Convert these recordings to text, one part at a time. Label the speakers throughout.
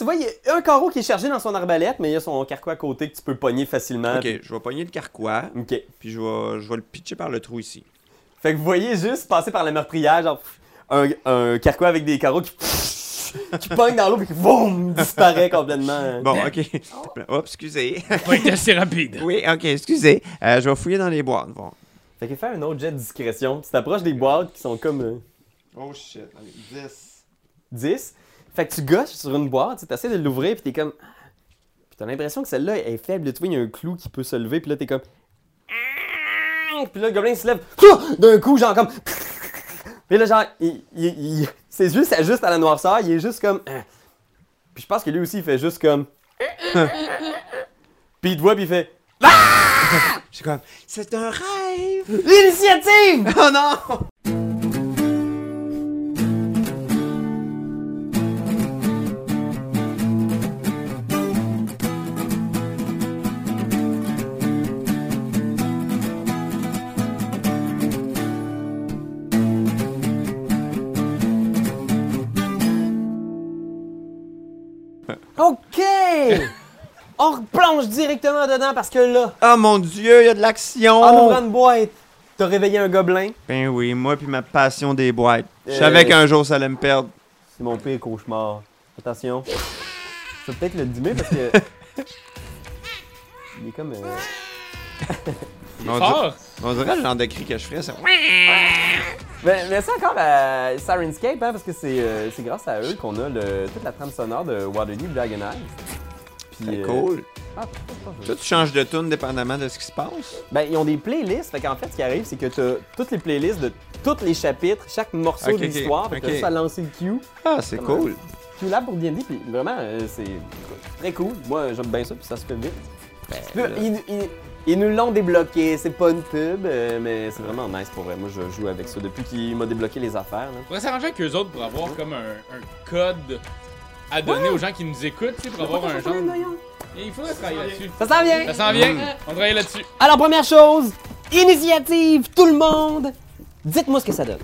Speaker 1: tu vois, il y a un carreau qui est chargé dans son arbalète, mais il y a son carquois à côté que tu peux pogner facilement.
Speaker 2: Ok, je vais pogner le carquois,
Speaker 1: Ok.
Speaker 2: puis je vais, je vais le pitcher par le trou ici.
Speaker 1: Fait que vous voyez juste passer par le meurtrière, genre un, un carquois avec des carreaux qui, qui pogne dans l'eau puis qui boum, disparaît complètement.
Speaker 2: Bon, ok. Oups, excusez.
Speaker 3: Va être assez rapide.
Speaker 2: oui, ok, excusez. Euh, je vais fouiller dans les boîtes. Bon.
Speaker 1: Fait que fais un autre jet de discrétion. Tu t'approches des boîtes qui sont comme euh,
Speaker 2: Oh shit, allez, 10.
Speaker 1: 10. Fait que tu gosses sur une boîte, tu essaies de l'ouvrir puis t'es comme. Puis t'as l'impression que celle-là est faible. Tu vois, il y a un clou qui peut se lever puis là t'es comme. Puis là, le gobelin se lève d'un coup, genre comme. Puis là, genre, il, il- il- ses yeux s'ajustent à la noirceur, il est juste comme. Puis je pense que lui aussi, il fait juste comme. Puis il te voit, puis il fait.
Speaker 2: Suis comme, c'est un rêve!
Speaker 1: L'initiative!
Speaker 2: Oh non!
Speaker 1: On replonge directement dedans parce que là,
Speaker 2: Oh mon dieu, il y a de l'action!
Speaker 1: en ouvrant une boîte, t'as réveillé un gobelin.
Speaker 2: Ben oui, moi puis ma passion des boîtes. Je
Speaker 1: Euh,
Speaker 2: savais qu'un jour ça allait me perdre.
Speaker 1: C'est mon pire cauchemar. Attention. Je vais peut-être le dimmer parce que. Il est comme. euh,
Speaker 2: On dirait,
Speaker 3: Fort!
Speaker 2: on dirait le genre de cri que je ferais, ça.
Speaker 1: Mais, mais ça encore à Sirenscape, hein, parce que c'est euh, c'est grâce à eux qu'on a le, toute la trame sonore de Waterdeep Dragon Eyes. Puis,
Speaker 2: C'est
Speaker 1: euh,
Speaker 2: cool.
Speaker 1: ah,
Speaker 2: Toi, tu changes de tune dépendamment de ce qui se passe?
Speaker 1: Ben, ils ont des playlists. Fait qu'en fait, ce qui arrive, c'est que t'as toutes les playlists de tous les chapitres, chaque morceau
Speaker 2: Ok,
Speaker 1: de
Speaker 2: ok,
Speaker 1: l'histoire. Fait que t'as
Speaker 2: ok.
Speaker 1: juste à lancer le cue.
Speaker 2: Ah, c'est cool.
Speaker 1: Cue là pour D&D, puis vraiment, euh, c'est très cool. Moi, j'aime bien ça, puis ça se fait vite. Puis là, ils, ils- ils nous l'ont débloqué. C'est pas une pub, euh, mais c'est vraiment nice pour vrai. Moi, je joue avec ça depuis qu'il m'a débloqué les affaires. là.
Speaker 3: Faudrait s'arranger avec eux autres pour avoir comme un, un code à donner aux gens qui nous écoutent, tu sais, pour avoir un genre. Et il faudrait travailler là-dessus.
Speaker 1: Ça s'en vient!
Speaker 3: Ça s'en vient, on travaille là-dessus.
Speaker 1: Alors, première chose, initiative, tout le monde! Dites-moi ce que ça donne.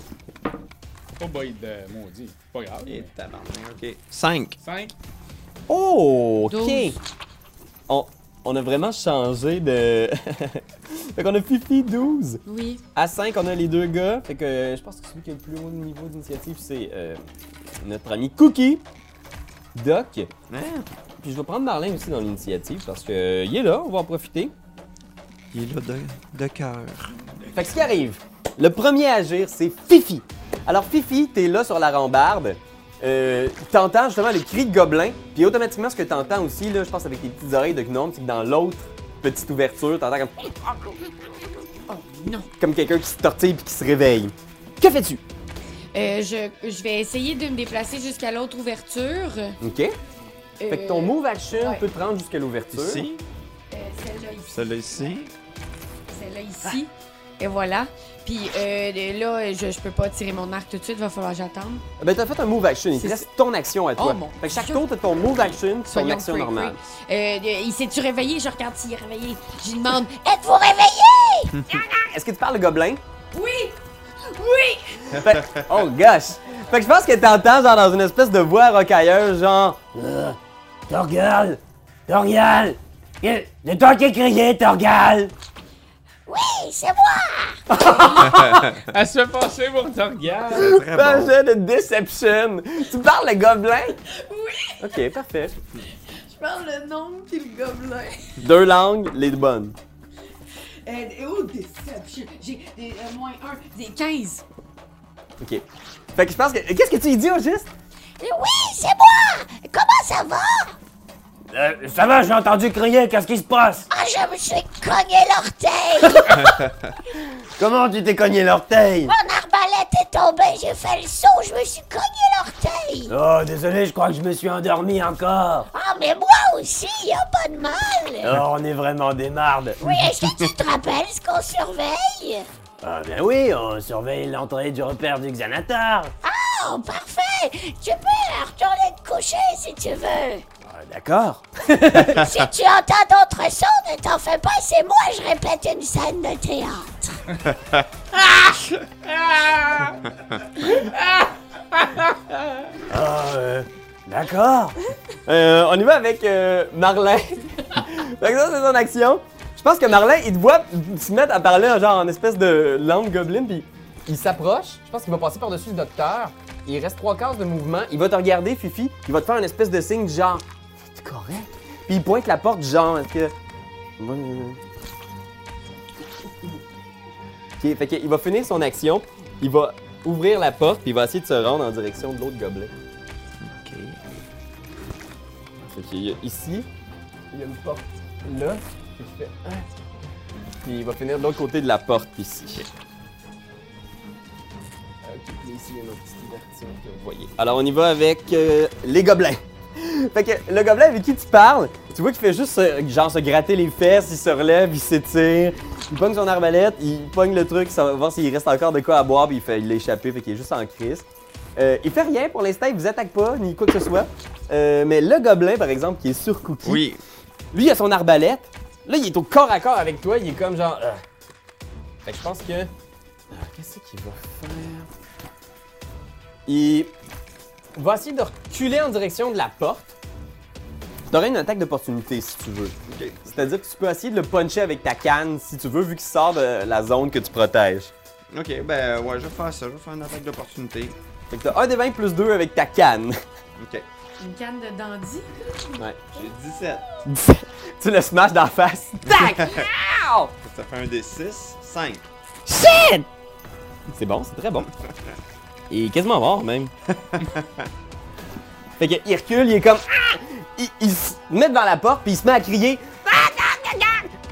Speaker 3: Oh boy, de maudit. Pas grave.
Speaker 2: Et tabarnak, ok. 5.
Speaker 3: 5.
Speaker 1: Oh, ok.
Speaker 4: Douze.
Speaker 1: On, on a vraiment changé de. fait qu'on a Fifi 12.
Speaker 4: Oui.
Speaker 1: À 5, on a les deux gars. Fait que euh, je pense que celui qui a le plus haut niveau d'initiative, c'est euh, notre ami Cookie. Doc. Puis je vais prendre Marlin aussi dans l'initiative parce que euh, il est là, on va en profiter.
Speaker 2: Il est là de, de cœur.
Speaker 1: Fait que ce qui arrive, le premier à agir, c'est Fifi. Alors Fifi, t'es là sur la rambarde. Euh, t'entends justement les cris de gobelins, puis automatiquement ce que t'entends aussi, là, je pense avec tes petites oreilles de gnome, c'est que dans l'autre petite ouverture, t'entends comme,
Speaker 4: Oh non.
Speaker 1: comme quelqu'un qui se tortille puis qui se réveille. Que fais-tu?
Speaker 4: Euh, je, je vais essayer de me déplacer jusqu'à l'autre ouverture.
Speaker 1: Ok. Fait que ton move action
Speaker 4: Euh, ouais.
Speaker 1: peut te rendre jusqu'à l'ouverture.
Speaker 2: Ici,
Speaker 4: Euh, celle-là ici.
Speaker 2: celle-là ici.
Speaker 4: Celle-là ici. Et voilà. Puis euh, là, je, je peux pas tirer mon arc tout de suite, va falloir que j'attende.
Speaker 1: Ben t'as fait un move action, il te
Speaker 4: C'est
Speaker 1: reste ton action à toi.
Speaker 4: Oh, mon
Speaker 1: fait que chaque tour, t'as ton move action puis ton action
Speaker 4: free,
Speaker 1: normale.
Speaker 4: free. Euh, euh, il s'est-tu réveillé? Je regarde s'il est réveillé. Je lui demande Êtes-vous réveillé?
Speaker 1: Est-ce que tu parles de gobelin?
Speaker 4: Oui! Oui!
Speaker 1: Fait- oh gosh! Fait que je pense que t'entends genre dans une espèce de voix rocailleuse, genre. Euh, Torgal! Torgal! C'est toi qui as crié, Torgal!
Speaker 4: Oui, c'est moi!
Speaker 3: Elle se fait passer pour
Speaker 2: très
Speaker 1: Un
Speaker 2: bon.
Speaker 1: jeu de deception! Tu parles de gobelin?
Speaker 4: Oui!
Speaker 1: Ok, parfait.
Speaker 4: Je parle le nom puis le gobelin.
Speaker 1: Deux langues, les bonnes.
Speaker 4: Euh, oh, déception! J'ai des, euh, moins 1, j'ai 15.
Speaker 1: Ok. Fait que je pense que. Qu'est-ce que tu dis au juste?
Speaker 4: Oui, c'est moi! Comment ça va?
Speaker 1: Euh, ça va, j'ai entendu crier, qu'est-ce qui se passe?
Speaker 4: Ah, je me suis cogné l'orteil!
Speaker 1: Comment tu t'es cogné l'orteil?
Speaker 4: Arbalète est tombée, j'ai fait le saut, je me suis cogné l'orteil!
Speaker 1: Oh, désolé, je crois que je me suis endormi encore.
Speaker 4: Ah, mais moi aussi, y a pas de mal!
Speaker 1: Oh, on est vraiment des mardes.
Speaker 4: Oui, est-ce que tu te rappelles ce qu'on surveille?
Speaker 1: Ah, bien oui, on surveille l'entrée du repère du Xanatar.
Speaker 4: Oh, parfait! Tu peux retourner te coucher si tu veux!
Speaker 1: Ah, D'accord.
Speaker 4: Si tu entends d'autres sons, ne t'en fais pas, c'est moi, je répète une scène de théâtre.
Speaker 1: Ah, euh, D'accord. Euh, on y va avec euh, Marlin. fait que ça, c'est son action. Je pense que Marlin, il te voit se mettre à parler en genre en espèce de langue goblin, puis il s'approche. Je pense qu'il va passer par-dessus le docteur. Il reste trois quarts de mouvement. Il va te regarder, Fifi. Il va te faire une espèce de signe genre, correct. Puis il pointe la porte genre, est-ce que. Ok, fait qu'il va finir son action. Il va ouvrir la porte, puis il va essayer de se rendre en direction de l'autre gobelin.
Speaker 2: Ok.
Speaker 1: Fait qu'il y a ici, il y a une porte là, puis fais un. Puis il va finir de l'autre côté de la porte ici. Ok, puis ici, il y a que vous voyez. Alors on y va avec euh, les gobelins. Fait que le gobelin avec qui tu parles, tu vois qu'il fait juste euh, genre se gratter les fesses, il se relève, il s'étire, il pogne son arbalète, il pogne le truc, ça va voir s'il reste encore de quoi à boire, puis il fait échappé, fait qu'il est juste en crise. Euh, il fait rien pour l'instant, il vous attaque pas, ni quoi que ce soit. Euh, mais le gobelin, par exemple, qui est sur Cookie,
Speaker 2: Oui.
Speaker 1: lui, il a son arbalète. Là, il est au corps à corps avec toi. Il est comme genre. euh. Fait que je pense que. Qu'est-ce qu'il va faire? Il va essayer de reculer en direction de la porte. T'aurais une attaque d'opportunité si tu veux. C'est-à-dire que tu peux essayer de le puncher avec ta canne si tu veux, vu qu'il sort de la zone que tu protèges.
Speaker 2: Ok, ben ouais, je vais faire ça. Je vais faire une attaque d'opportunité.
Speaker 1: Fait que t'as 1 des 20 plus 2 avec ta canne.
Speaker 2: Ok.
Speaker 4: Une canne de dandy?
Speaker 1: Ouais.
Speaker 2: J'ai 17.
Speaker 1: tu le smash d'en face. Tac!
Speaker 2: Ça fait un des 6. 5.
Speaker 1: Shit! C'est bon, c'est très bon. Il est quasiment mort, même. fait qu'il recule, il est comme. Il, il se met devant la porte, puis il se met à crier.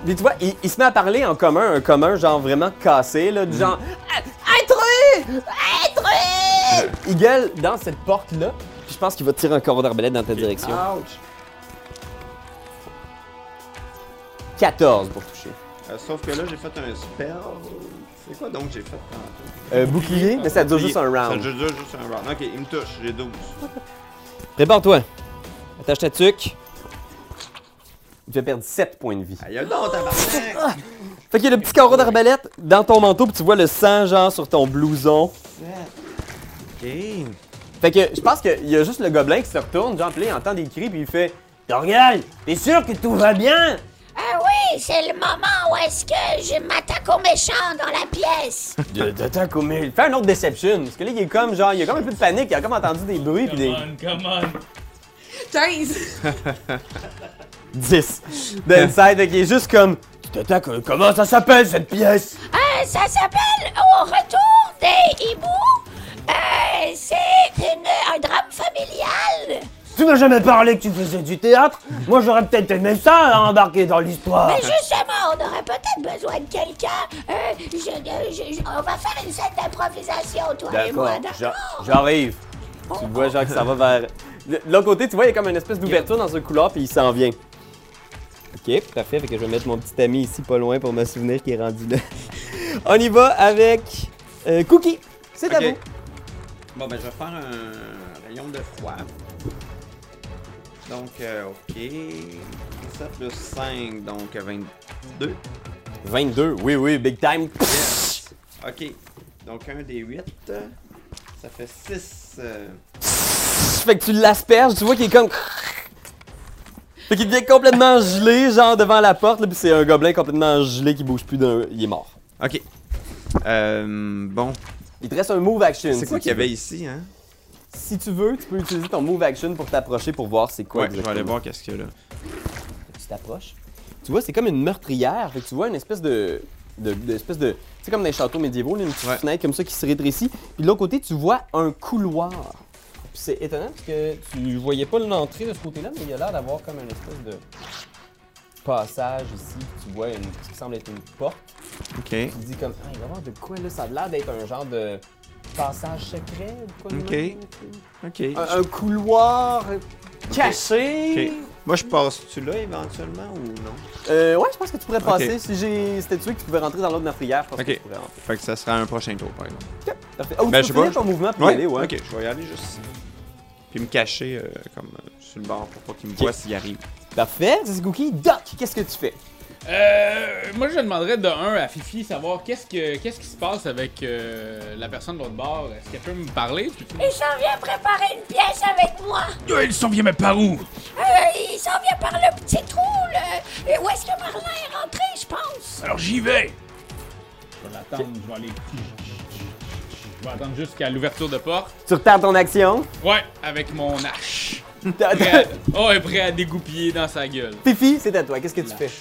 Speaker 1: Puis tu vois, il, il se met à parler en commun, un commun genre vraiment cassé, là, du genre. Ah, Intrus! Intrus! Il gueule dans cette porte-là, puis je pense qu'il va tirer un corps d'arbalète dans ta direction.
Speaker 2: Ouch.
Speaker 1: 14 pour toucher.
Speaker 2: Euh, sauf que là, j'ai fait un spell. C'est quoi donc j'ai fait? Tantôt?
Speaker 1: Euh, bouclier, mais ça dure juste un
Speaker 2: Ça
Speaker 1: round.
Speaker 2: dure juste un round. Ok, il me touche. J'ai 12.
Speaker 1: Prépare-toi. Attache ta tuque. Tu vas perdre 7 points de vie.
Speaker 2: Aïe, donc, tabarnak!
Speaker 1: Fait qu'il y a le petit carreau d'arbalète dans ton manteau, puis tu vois le sang, genre, sur ton blouson.
Speaker 2: Ok.
Speaker 1: Fait que je pense qu'il y a juste le gobelin qui se retourne, genre, puis il entend des cris, puis il fait Dorian, t'es sûr que tout va bien?
Speaker 5: Ah oui, c'est le moment où est-ce que je m'attaque aux méchants dans la pièce.
Speaker 1: T'attaques au mille. Fais un autre déception. Parce que là, il est comme, genre, il a comme un peu de panique, il a comme entendu des bruits, puis
Speaker 3: Come
Speaker 1: des.
Speaker 3: on, come on.
Speaker 4: 15.
Speaker 1: 10 d'inside, qu'il est juste comme Tu t'attaques, euh, comment ça s'appelle cette pièce?
Speaker 5: Euh, ça s'appelle Au retour des hiboux. Euh, c'est un drame familial.
Speaker 1: Tu m'as jamais parlé que tu faisais du théâtre Moi, j'aurais peut-être aimé ça, embarquer dans l'histoire.
Speaker 5: Mais justement, on aurait peut-être besoin de quelqu'un. Euh, je, euh, je- je- on va faire une scène d'improvisation, toi et moi, d'accord?
Speaker 1: j'arrive. Tu vois, genre, que ça va vers. De l'autre côté, tu vois, il y a comme une espèce d'ouverture dans ce couloir, puis il s'en vient. Ok, parfait. Fait que je vais mettre mon petit ami ici, pas loin, pour me souvenir qu'il est rendu là. On y va avec. euh, Cookie. C'est à vous.
Speaker 2: Bon, ben, je vais faire un rayon de froid. Donc, euh, ok. 7 plus 5, donc euh, 22.
Speaker 1: 22. Oui, oui, big time.
Speaker 2: Yes. Ok. Donc, un des 8. Ça fait 6.
Speaker 1: Fait que tu l'asperges, tu vois qu'il est comme. Fait qu'il devient complètement gelé, genre devant la porte, là, puis c'est un gobelin complètement gelé qui bouge plus d'un. Il est mort.
Speaker 2: Ok. Euh, bon.
Speaker 1: Il te reste un move action.
Speaker 2: C'est quoi qu'il y avait ici, hein?
Speaker 1: Si tu veux, tu peux utiliser ton move action pour t'approcher pour voir c'est quoi.
Speaker 2: Ouais, je vais aller voir qu'est-ce qu'il y a là.
Speaker 1: Tu t'approches. Tu vois, c'est comme une meurtrière. Fait que tu vois une espèce de. de, de- espèce de tu sais, comme dans les châteaux médiévaux, là, une petite
Speaker 2: Ouais.
Speaker 1: fenêtre comme ça qui se rétrécit. Puis de l'autre côté, tu vois un couloir. Puis c'est étonnant parce que tu voyais pas l'entrée de ce côté-là, mais il y a l'air d'avoir comme une espèce de passage ici. Tu vois une, ce qui semble être une porte.
Speaker 2: Ok.
Speaker 1: Tu te dis comme, ah, il va y avoir de quoi là? Ça a l'air d'être un genre de passage secret ou quoi de
Speaker 2: Ok.
Speaker 1: même?
Speaker 2: Ok.
Speaker 1: Un, un couloir caché.
Speaker 2: Ok. Moi, je passe-tu là éventuellement ou non?
Speaker 1: Euh, ouais, je pense que tu pourrais
Speaker 2: Ok.
Speaker 1: passer. Si j'ai. C'était tu que tu pouvais rentrer dans l'autre meurtrière, je pense
Speaker 2: Ok.
Speaker 1: que tu pourrais rentrer.
Speaker 2: Fait que ça sera un prochain tour, par exemple.
Speaker 1: Parfait. Oh,
Speaker 2: Ben,
Speaker 1: tu
Speaker 2: je sais pas,
Speaker 1: ton mouvement puis y aller, ouais.
Speaker 2: Ok, je vais y aller juste ici. Puis me cacher euh, comme euh, sur le bord pour pas qu'il me voit s'il arrive.
Speaker 1: Parfait. C'est Cookie. Doc, qu'est-ce que tu fais?
Speaker 3: Euh, moi, je demanderais de un à Fifi savoir qu'est-ce que qu'est-ce qui se passe avec euh, la personne de l'autre bord. Est-ce qu'elle peut me parler?
Speaker 5: Il s'en vient préparer une pièce avec moi.
Speaker 3: Euh, il s'en vient, mais par où?
Speaker 5: Euh, il s'en vient par le petit trou, le... et Où est-ce que Marlin est rentré, je pense?
Speaker 3: Alors j'y vais! Je vais l'attendre, je vais aller. Je vais attendre jusqu'à l'ouverture de porte.
Speaker 1: Tu retardes ton action?
Speaker 3: Ouais, avec mon hache. Prêt à... Oh, est prêt à dégoupiller dans sa gueule.
Speaker 1: Fifi, c'est à toi. Qu'est-ce que tu fais?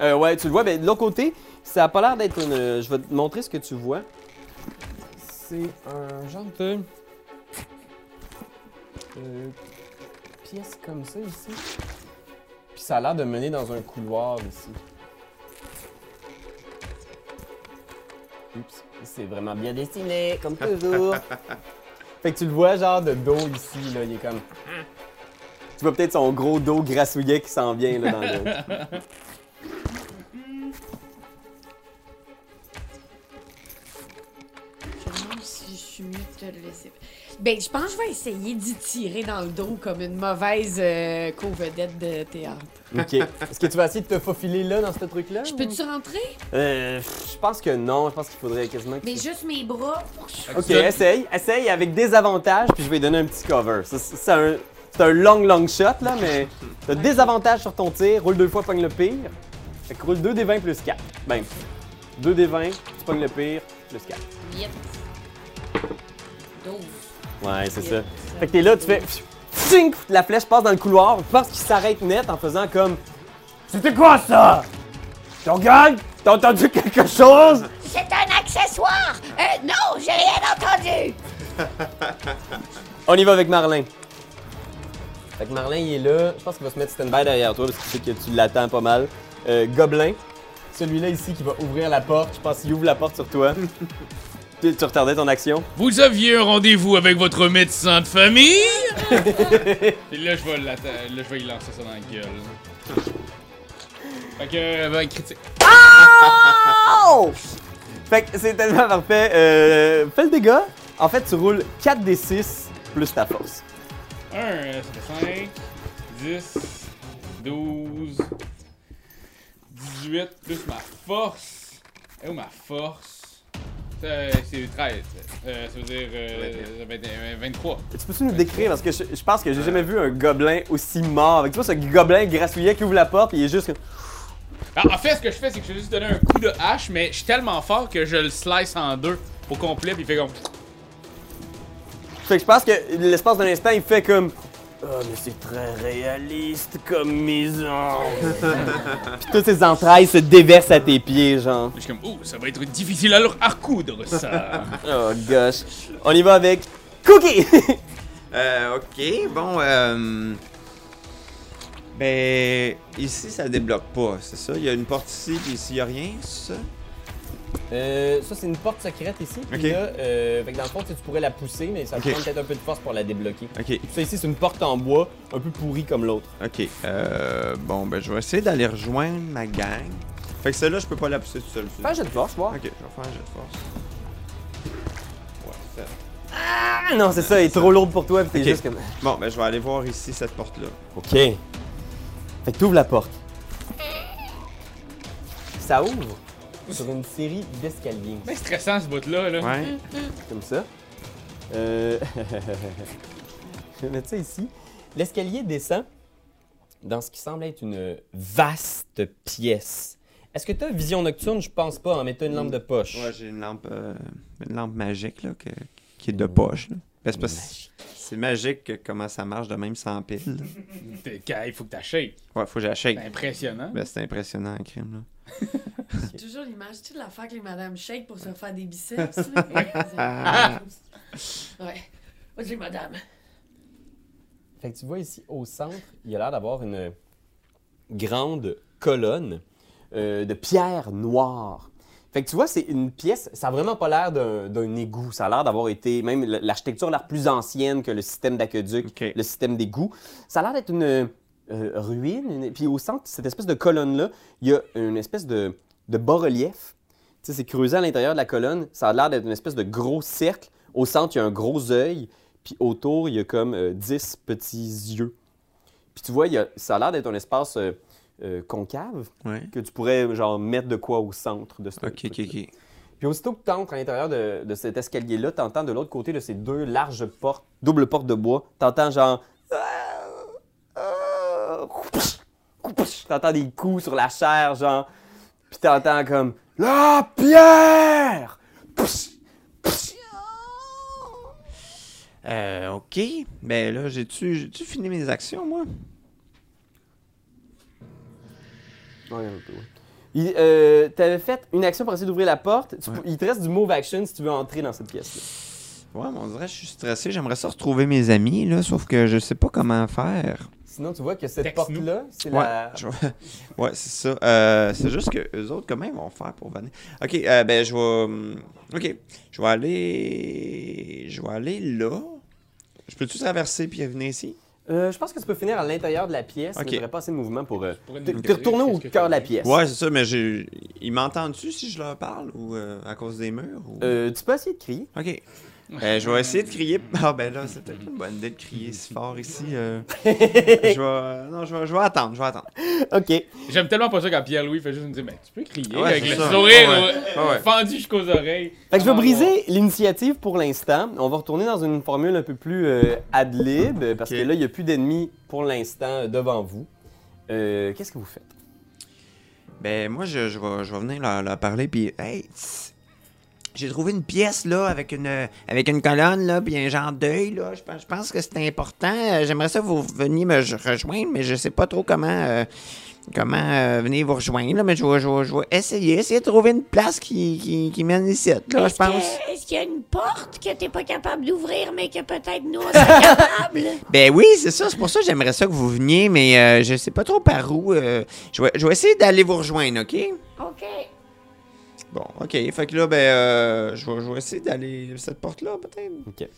Speaker 1: Euh, ouais, tu le vois, mais de l'autre côté, ça a pas l'air d'être une. Je vais te montrer ce que tu vois. C'est un genre de. euh, pièce comme ça ici. Puis ça a l'air de mener dans un couloir ici. Oups, c'est vraiment bien dessiné, comme toujours. fait que tu le vois, genre de dos ici, là, il est comme. Tu vois peut-être son gros dos grassouillet qui s'en vient là dans le.
Speaker 4: Je me demande si je suis mieux de te le laisser. Ben, je pense que je vais essayer d'y tirer dans le dos comme une mauvaise euh, co-vedette de théâtre.
Speaker 1: Ok. Est-ce que tu vas essayer de te faufiler là dans ce truc-là?
Speaker 4: Je peux-tu rentrer?
Speaker 1: Euh, je pense que non. Je pense qu'il faudrait quasiment. que
Speaker 4: Mais juste mes bras.
Speaker 1: Ok, essaye. Essaye avec des avantages, puis je vais lui donner un petit cover. Ça, un, c'est un long, long shot, là, mais t'as des avantages sur ton tir. Roule deux fois, pogne le pire. Fait que roule 2 des 20 plus 4. Ben, 2 des 20, tu pognes le pire, plus 4.
Speaker 4: 8. 12.
Speaker 1: Ouais, c'est ça. Fait que t'es là, tu fais. Tchink! La flèche passe dans le couloir. Pense qu'il s'arrête net en faisant comme. C'était quoi ça? Tu regardes? T'as entendu quelque chose?
Speaker 5: C'est un accessoire. Euh, non, j'ai rien entendu.
Speaker 1: On y va avec Marlin. Fait que Marlin, il est là. Je pense qu'il va se mettre stand-by derrière toi parce qu'il sait que tu l'attends pas mal. Euh, Gobelin, celui-là ici qui va ouvrir la porte. Je pense qu'il ouvre la porte sur toi. tu, tu retardais ton action?
Speaker 3: Vous aviez un rendez-vous avec votre médecin de famille? Et là, je vais, là, je vais y lancer ça dans la gueule. Fait que, euh, ben, critique.
Speaker 1: Oh! Fait que c'est tellement parfait. Euh, fais le dégât. En fait, tu roules 4 des 6 plus ta force.
Speaker 3: 1, ça fait 5, 10, 12, 18, plus ma force. Et où ma force? Euh, c'est 13. Euh, ça veut dire euh, 21, 23.
Speaker 1: Tu peux-tu nous décrire? Parce que je, je pense que j'ai jamais vu un gobelin aussi mort. Tu vois, ce gobelin grassouillet qui ouvre la porte, il est juste.
Speaker 3: Alors, en fait, ce que je fais, c'est que je vais juste donner un coup de hache, mais je suis tellement fort que je le slice en deux au complet, puis il fait comme.
Speaker 1: Fait que je pense que l'espace d'un instant, il fait comme. Oh, mais c'est très réaliste comme maison. Puis toutes ses entrailles se déversent à tes pieds, genre.
Speaker 3: Je suis comme, oh, ça va être difficile à leur à recoudre, ça.
Speaker 1: Oh gosh. On y va avec Cookie!
Speaker 2: Euh, ok, bon, euh... Ben, ici, ça débloque pas, c'est ça? Il y a une porte ici, puis ici, il y a rien, c'est ça?
Speaker 1: Euh, ça, c'est une porte secrète ici. Puis
Speaker 2: Ok.
Speaker 1: là, euh, fait que dans le fond, tu pourrais la pousser, mais ça te prend peut-être un peu de force pour la débloquer.
Speaker 2: Ok,
Speaker 1: Puis ça ici, c'est une porte en bois, un peu pourrie comme l'autre.
Speaker 2: ok. Euh, bon, ben, je vais essayer d'aller rejoindre ma gang. Fait que celle-là, je peux pas la pousser tout seul.
Speaker 1: Fais un jet de force, voir.
Speaker 2: Ok, je vais faire un jet de force. Ouais, sept.
Speaker 1: Ah non, c'est ça, elle est trop lourde pour toi, t'es
Speaker 2: Ok.
Speaker 1: juste comme.
Speaker 2: Bon, ben, je vais aller voir ici, cette porte-là.
Speaker 1: Ok. Fait que t'ouvres la porte. Ça ouvre? Sur une série d'escaliers.
Speaker 3: C'est stressant ce bout-là, là.
Speaker 2: Ouais.
Speaker 1: Comme ça. Euh... je vais mettre ça ici. L'escalier descend dans ce qui semble être une vaste pièce. Est-ce que tu as vision nocturne? Je pense pas, hein, mais tu une lampe de poche.
Speaker 2: Ouais, j'ai une lampe, euh, une lampe magique, là, que- qui est de poche, là. Ben, parce c'est magique que comment ça marche de même sans pile.
Speaker 3: Il faut que t'achètes.
Speaker 2: Ouais, faut que j'achète.
Speaker 3: C'est impressionnant.
Speaker 2: Ben, c'est impressionnant, un crime, là.
Speaker 4: J'ai toujours l'image, tu sais, de l'affaire que les madames shake pour se faire des biceps. là. ouais. Vas-y, madame.
Speaker 1: Fait que tu vois ici au centre, il y a l'air d'avoir une grande colonne euh, de pierre noire. Fait que tu vois, c'est une pièce, ça a vraiment pas l'air d'un égout. Ça a l'air d'avoir été, même l'architecture a l'air plus ancienne que le système d'aqueduc, le système d'égout. Ça a l'air d'être une euh, ruine. une- Puis au centre, cette espèce de colonne-là, il y a une espèce de, de bas-relief. Tu sais, c'est creusé à l'intérieur de la colonne. Ça a l'air d'être une espèce de gros cercle. Au centre, il y a un gros œil. puis autour, il y a comme euh, 10 petits yeux. Puis tu vois, il y a- ça a l'air d'être un espace euh, euh, concave
Speaker 2: Ouais.
Speaker 1: que tu pourrais genre mettre de quoi au centre de ce
Speaker 2: Ok, ok, ok.
Speaker 1: Puis aussitôt que tu entres à l'intérieur de, de cet escalier-là, tu entends de l'autre côté de ces deux larges portes, double portes de bois, tu entends genre. Tu entends des coups sur la chair, genre. Puis tu entends comme. La pierre!
Speaker 2: Euh, ok. Ben là, j'ai-tu fini mes actions, moi?
Speaker 1: Il, euh, t'avais fait une action pour essayer d'ouvrir la porte. Tu
Speaker 2: Ouais.
Speaker 1: peux- Il te reste du move action si tu veux entrer dans cette pièce-là.
Speaker 2: Ouais, mais on dirait que je suis stressé. J'aimerais ça retrouver mes amis, là, sauf que je sais pas comment faire.
Speaker 1: Sinon, tu vois que cette
Speaker 3: Texte-nous.
Speaker 1: porte-là, c'est
Speaker 2: Ouais,
Speaker 1: la.
Speaker 2: je- ouais c'est ça. Euh, c'est juste que eux autres, comment ils vont faire pour venir? Ok, euh, ben je vais. hum, Ok, je vais aller. Je vais aller là. Je peux-tu traverser puis venir ici?
Speaker 1: Euh, je pense que tu peux finir à l'intérieur de la pièce,
Speaker 2: Ok.
Speaker 1: mais t'aurais pas assez de mouvement pour. euh,
Speaker 3: pourrais nous
Speaker 1: T'es
Speaker 3: dire
Speaker 1: t'es retourné au
Speaker 3: qu'est-ce que
Speaker 1: cœur de la
Speaker 3: tu
Speaker 1: pièce.
Speaker 2: Ouais, c'est ça, mais j'ai. Ils m'entendent-tu si je leur parle ou euh, à cause des murs? Ou...
Speaker 1: Euh, tu peux essayer de crier.
Speaker 2: Ok. Euh, je vais essayer de crier. Ah ben là, c'est peut-être une bonne idée de crier si fort ici. euh. je vais. Non, je vais, je vais attendre, je vais attendre.
Speaker 1: Ok.
Speaker 3: J'aime tellement pas ça quand Pierre-Louis fait juste me dire, mais tu peux crier
Speaker 2: Ouais,
Speaker 3: avec le
Speaker 2: ça.
Speaker 3: sourire
Speaker 2: Ouais, ouais.
Speaker 3: fendu jusqu'aux oreilles.
Speaker 1: Fait que je vais
Speaker 3: Ah,
Speaker 1: briser l'initiative pour l'instant. On va retourner dans une formule un peu plus euh, ad lib, parce que là, il n'y a plus d'ennemis pour l'instant euh, devant vous. Euh, Qu'est-ce que vous faites?
Speaker 2: Ben, moi, je, je, vais, je vais venir leur, leur parler, puis hey, j'ai trouvé une pièce, là, avec une, avec une colonne, là, puis un genre d'œil, là. Je pense, je pense que c'est important. Euh, J'aimerais ça que vous veniez me rejoindre, mais je sais pas trop comment, euh, comment euh, venir vous rejoindre, là, mais je vais, je vais- je vais essayer, essayer de trouver une place qui, qui, qui mène ici, là, je
Speaker 5: Est-ce
Speaker 2: pense.
Speaker 5: que- Est-ce qu'il y a une porte que t'es pas capable d'ouvrir, mais que peut-être nous, on serait capable?
Speaker 2: Ben oui, c'est ça. C'est pour ça que j'aimerais ça que vous veniez, mais euh, je sais pas trop par où. euh, je, vais, je vais essayer d'aller vous rejoindre, OK?
Speaker 5: OK.
Speaker 2: Bon, OK. Fait que là, ben, euh, je, vais, je vais essayer d'aller cette porte-là, peut-être.
Speaker 1: OK.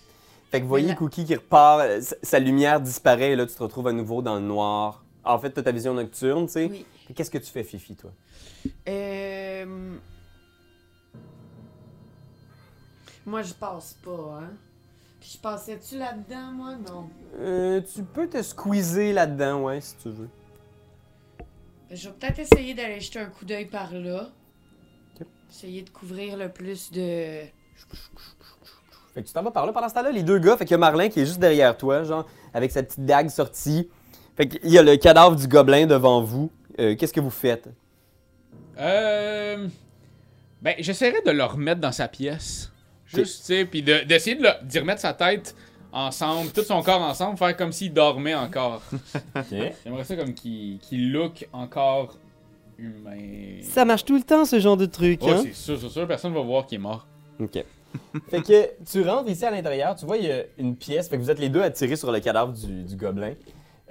Speaker 1: Fait que vous voyez Cookie qui repart, euh, sa- sa lumière disparaît, et là, tu te retrouves à nouveau dans le noir. En fait, tu as ta vision nocturne, tu sais.
Speaker 4: Oui.
Speaker 1: Puis Qu'est-ce que tu fais, Fifi, toi?
Speaker 4: Euh... Moi, je passe pas, hein. Puis je passais-tu là-dedans, moi? Non.
Speaker 1: Euh, tu peux te squeezer là-dedans, ouais, si tu veux.
Speaker 4: Je vais peut-être essayer d'aller jeter un coup d'œil par là. Essayer de couvrir le plus de...
Speaker 1: Fait que tu t'en vas par là. Pendant ce temps-là, les deux gars, fait qu'il y a Marlin qui est juste derrière toi, genre, avec sa petite dague sortie. Fait qu'il y a le cadavre du gobelin devant vous. Euh, Qu'est-ce que vous faites?
Speaker 3: Euh. Ben, j'essaierais de le remettre dans sa pièce. Juste, tu sais, puis de- d'essayer de, le- d'y remettre sa tête ensemble, tout son corps ensemble, faire comme s'il dormait encore. J'aimerais ça comme qu'il qu'il look encore humain.
Speaker 1: Ça marche tout le temps, ce genre de truc,
Speaker 3: Oh, c'est sûr, c'est sûr, personne va voir qu'il est mort.
Speaker 1: OK. fait que tu rentres ici à l'intérieur, tu vois, il y a une pièce. Fait que vous êtes les deux à tirer sur le cadavre du, du gobelin.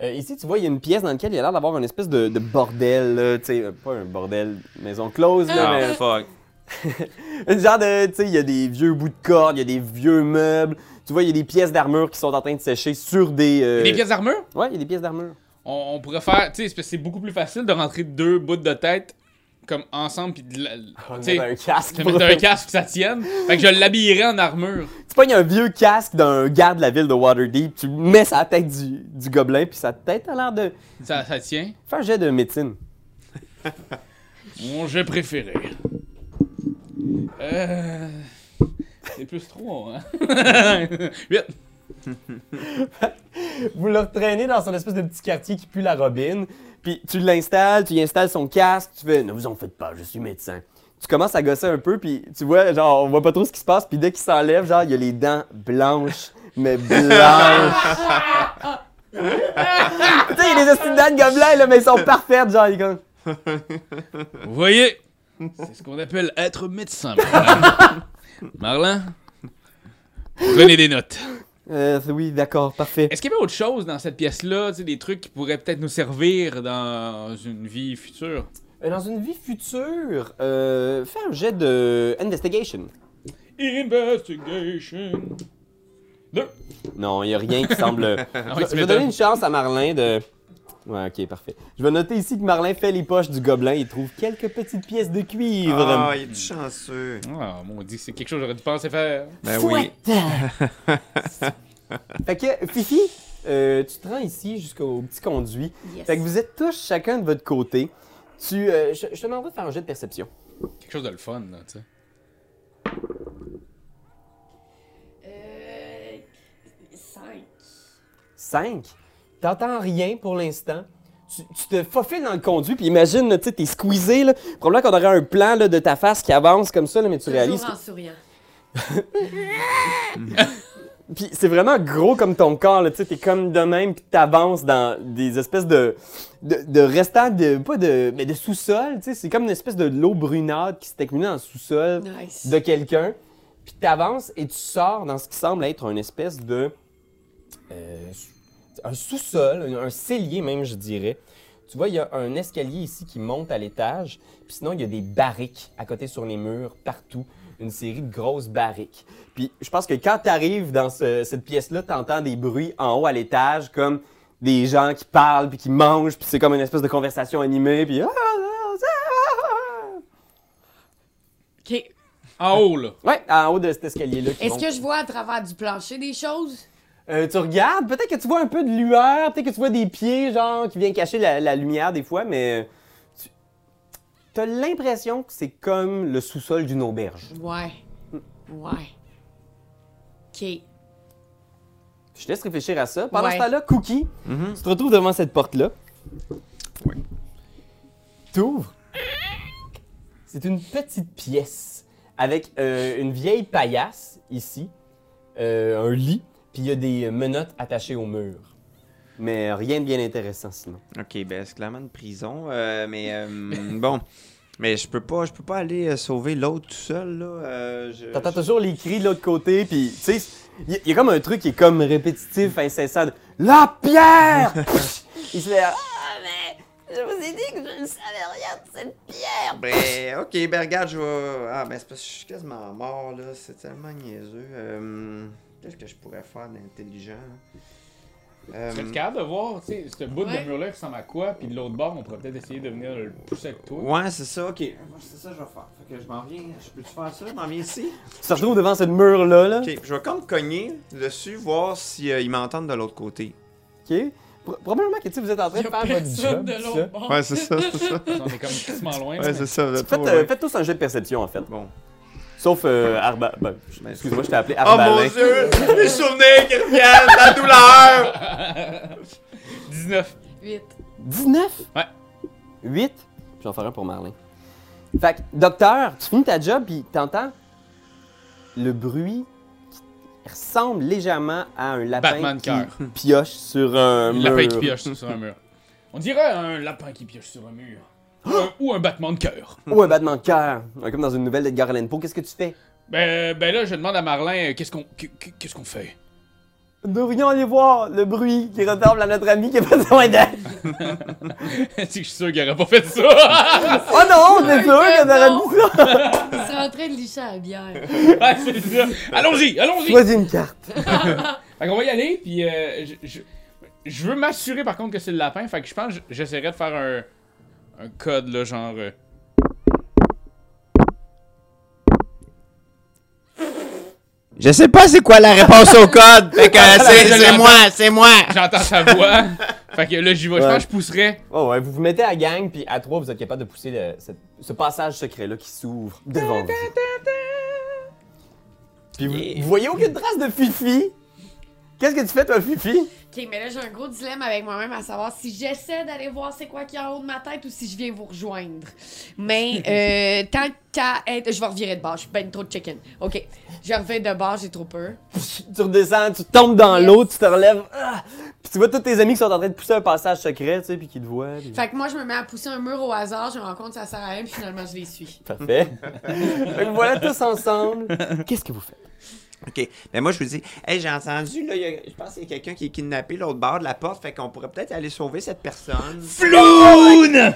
Speaker 1: Euh, ici, tu vois, il y a une pièce dans laquelle il y a l'air d'avoir une espèce de, de bordel, là, tu sais, euh, pas un bordel maison close, là,
Speaker 3: Ah,
Speaker 1: mais
Speaker 2: fuck.
Speaker 1: un genre de, tu sais, il y a des vieux bouts de corde, il y a des vieux meubles. Tu vois, il y a des pièces d'armure qui sont en train de sécher sur des. euh,
Speaker 3: Des pièces d'armure?
Speaker 1: Ouais, il y a des pièces d'armure.
Speaker 3: On, on pourrait faire, tu sais, c'est beaucoup plus facile de rentrer deux bouts de tête comme ensemble puis de la-
Speaker 1: On
Speaker 3: tu sais,
Speaker 1: met un casque.
Speaker 3: de mettre un casque que ça tienne. Fait que je l'habillerais en armure.
Speaker 1: Tu pognes un vieux casque d'un garde de la ville de Waterdeep, tu mets sur la tête du, du gobelin, puis sa tête a l'air de.
Speaker 3: Ça, ça tient?
Speaker 1: Fais un jet de médecine.
Speaker 3: Mon jeu préféré. Euh. C'est plus 3, hein? 8.
Speaker 1: Vous le retraînez dans son espèce de petit quartier qui pue la robine, puis tu l'installes, tu y installes son casque, tu fais « Ne vous en faites pas, je suis médecin ». Tu commences à gosser un peu, puis tu vois, genre, on voit pas trop ce qui se passe, puis dès qu'il s'enlève, genre, il y a les dents blanches, mais blanches. tu sais, il y a des de dents de gobelin, là, mais elles sont parfaites, genre, comme...
Speaker 3: Vous voyez? C'est ce qu'on appelle être médecin, Marlin. Marlin? Prenez des notes.
Speaker 1: Euh, oui, d'accord, parfait.
Speaker 3: Est-ce qu'il y avait autre chose dans cette pièce-là? Des trucs qui pourraient peut-être nous servir dans une vie future?
Speaker 1: Euh, Dans une vie future, euh, fais un jet de investigation.
Speaker 3: Investigation. Deux.
Speaker 1: Non, il n'y a rien qui semble. Je, je vais donner une chance à Marlin de. Ouais, ok, parfait. Je vais noter ici que Marlin fait les poches du gobelin et trouve quelques petites pièces de cuivre.
Speaker 2: Ah, il est du chanceux.
Speaker 3: Ah, mon dieu, c'est quelque chose que j'aurais dû penser faire.
Speaker 2: Ben oui.
Speaker 1: Fait que, Fifi, euh, tu te rends ici jusqu'au petit conduit.
Speaker 4: Yes.
Speaker 1: Fait que vous êtes tous chacun de votre côté. Tu, euh, je, je te demanderai de faire un jet de perception.
Speaker 3: Quelque chose de le fun, là, tu sais.
Speaker 4: Euh. 5.
Speaker 1: 5. T'entends rien pour l'instant. Tu, tu te faufiles dans le conduit, puis imagine, tu sais, t'es squeezé, là. Probablement qu'on aurait un plan là, de ta face qui avance comme ça, là, mais tu réalises.
Speaker 4: Toujours en souriant.
Speaker 1: Puis c'est vraiment gros comme ton corps, tu sais, t'es comme de même, puis t'avances dans des espèces de, de, de restants de, pas de, mais de sous-sol, tu sais, c'est comme une espèce de l'eau brunâtre qui s'est accumulée dans le sous-sol
Speaker 4: Nice.
Speaker 1: de quelqu'un. Puis t'avances et tu sors dans ce qui semble être une espèce de, euh, un sous-sol, un, un cellier même, je dirais. Tu vois, il y a un escalier ici qui monte à l'étage, puis sinon il y a des barriques à côté sur les murs, partout une série de grosses barriques. Puis je pense que quand tu arrives dans ce- cette pièce-là, tu entends des bruits en haut à l'étage, comme des gens qui parlent, puis qui mangent, puis c'est comme une espèce de conversation animée, puis... ah,
Speaker 4: Ok.
Speaker 3: En haut, là.
Speaker 1: Ouais, en haut de cet escalier-là.
Speaker 4: Est-ce que je vois à travers du plancher des choses?
Speaker 1: Euh, tu regardes, peut-être que tu vois un peu de lueur, peut-être que tu vois des pieds, genre, qui viennent cacher la, la lumière des fois, mais... Tu as l'impression que c'est comme le sous-sol d'une auberge.
Speaker 4: Ouais. Ouais. Ok.
Speaker 1: Je te laisse réfléchir à ça. Pendant
Speaker 4: Ouais.
Speaker 1: ce temps-là, Cookie,
Speaker 2: Mhm.
Speaker 1: tu te retrouves devant cette porte-là.
Speaker 2: Oui.
Speaker 1: T'ouvres. C'est une petite pièce avec euh, une vieille paillasse ici, euh, un lit, puis il y a des menottes attachées au mur. Mais rien de bien intéressant sinon.
Speaker 2: Ok, ben c'est clairement une prison, euh, mais euh, bon. Mais je peux pas, je peux pas aller euh, sauver l'autre tout seul là. euh, je-
Speaker 1: T'entends
Speaker 2: je-
Speaker 1: toujours les cris de l'autre côté, puis tu sais, il y, a comme un truc qui est comme répétitif, incessant. de, La pierre! il se fait.
Speaker 5: Ah, mais je vous ai dit que je ne savais rien de cette pierre.
Speaker 2: Ben, ok, ben regarde, je vais. Ah, ben c'est parce que je suis quasiment mort là, c'est tellement niaiseux. Euh, Qu'est-ce que je pourrais faire d'intelligent? Euh,
Speaker 3: Tu capable de voir, tu sais, ce bout
Speaker 4: Ouais.
Speaker 3: de mur-là qui ressemble à quoi, puis de l'autre bord, on pourrait peut-être essayer de venir le pousser avec toi.
Speaker 2: Ouais, c'est ça, ok. C'est ça que je vais faire. Fait que je m'en viens. Je peux-tu faire ça? Je m'en viens ici?
Speaker 1: Tu te retrouves devant ce mur-là, là.
Speaker 2: Ok, je vais comme cogner dessus, voir si euh, ils m'entendent de l'autre côté.
Speaker 1: OK? Pro- probablement que tu sais, vous êtes en train de faire votre job.
Speaker 4: de
Speaker 1: ça.
Speaker 4: bord.
Speaker 2: Ouais, c'est ça, c'est ça.
Speaker 3: On est comme quasiment loin.
Speaker 2: Ouais, c'est ça.
Speaker 1: Faites, euh, faites tous un jet de perception, en fait.
Speaker 2: Bon.
Speaker 1: Sauf euh, Arba... ben, excuse-moi, je t'ai appelé
Speaker 2: Oh mon
Speaker 1: Arbalin.
Speaker 2: dieu! Les souvenirs qui reviennent, la douleur!
Speaker 3: 19.
Speaker 4: 8.
Speaker 1: 19?
Speaker 3: Ouais.
Speaker 1: 8? Puis je vais en faire un pour Marlin. Fait que, docteur, tu finis ta job, puis t'entends le bruit qui ressemble légèrement à un lapin
Speaker 3: Batman
Speaker 1: qui
Speaker 3: cœur.
Speaker 1: pioche sur un
Speaker 3: Un
Speaker 1: mur.
Speaker 3: lapin qui pioche sur un mur. On dirait un lapin qui pioche sur un mur. Ou un, ou un battement de cœur.
Speaker 1: Ou un battement de cœur. Comme dans une nouvelle d'Edgar Allan Poe. Qu'est-ce que tu fais?
Speaker 3: Ben, ben là, je demande à Marlin, euh, qu'est-ce qu'on qu- qu- qu'est-ce qu'on fait?
Speaker 1: Nous devrions aller voir le bruit qui ressemble à notre ami qui a besoin d'aide.
Speaker 3: C'est que je suis sûr qu'il aurait pas fait ça.
Speaker 1: Oh non, c'est sûr que t'aurais
Speaker 4: non.
Speaker 1: dit ça!
Speaker 4: Il serait en train de licher à la bière.
Speaker 3: ouais, c'est ça. Allons-y, allons-y.
Speaker 1: Choisis une carte.
Speaker 3: Fait qu'on va y aller, puis euh, je, je, je veux m'assurer par contre que c'est le lapin, fait que je pense que j'essaierai de faire un, un code, là, genre... euh,
Speaker 2: Je sais pas c'est quoi la réponse au code. Fait que euh, c'est moi, c'est moi.
Speaker 3: J'entends sa voix. fait que là, j'y vais. Je pense que je pousserais.
Speaker 1: Oh ouais, vous vous mettez à gang, puis à trois, vous êtes capable de pousser le- ce, ce passage secret-là qui s'ouvre devant vous. Puis vous, vous voyez aucune trace de Fifi? Qu'est-ce que tu fais, toi, Fifi?
Speaker 4: Ok, mais là, j'ai un gros dilemme avec moi-même à savoir si j'essaie d'aller voir c'est quoi qui est en haut de ma tête ou si je viens vous rejoindre. Mais euh, tant qu'à être. Je vais revirer de bord, je suis ben trop de chicken. Ok, je reviens de bord, j'ai trop peur.
Speaker 1: Tu redescends, tu tombes dans
Speaker 4: Yes.
Speaker 1: l'eau, tu te relèves. ah! Puis tu vois tous tes amis qui sont en train de pousser un passage secret, tu sais, puis qui te voient. puis-
Speaker 4: Fait que moi, je me mets à pousser un mur au hasard, je me rends compte que ça sert à rien, puis finalement, je les suis.
Speaker 1: Parfait. fait que voilà tous ensemble. Qu'est-ce que vous faites?
Speaker 2: Ok, mais moi je vous dis, hey, j'ai entendu, là, il y a- je pense qu'il y a quelqu'un qui est kidnappé l'autre bord de la porte, fait qu'on pourrait peut-être aller sauver cette personne.
Speaker 3: Floune!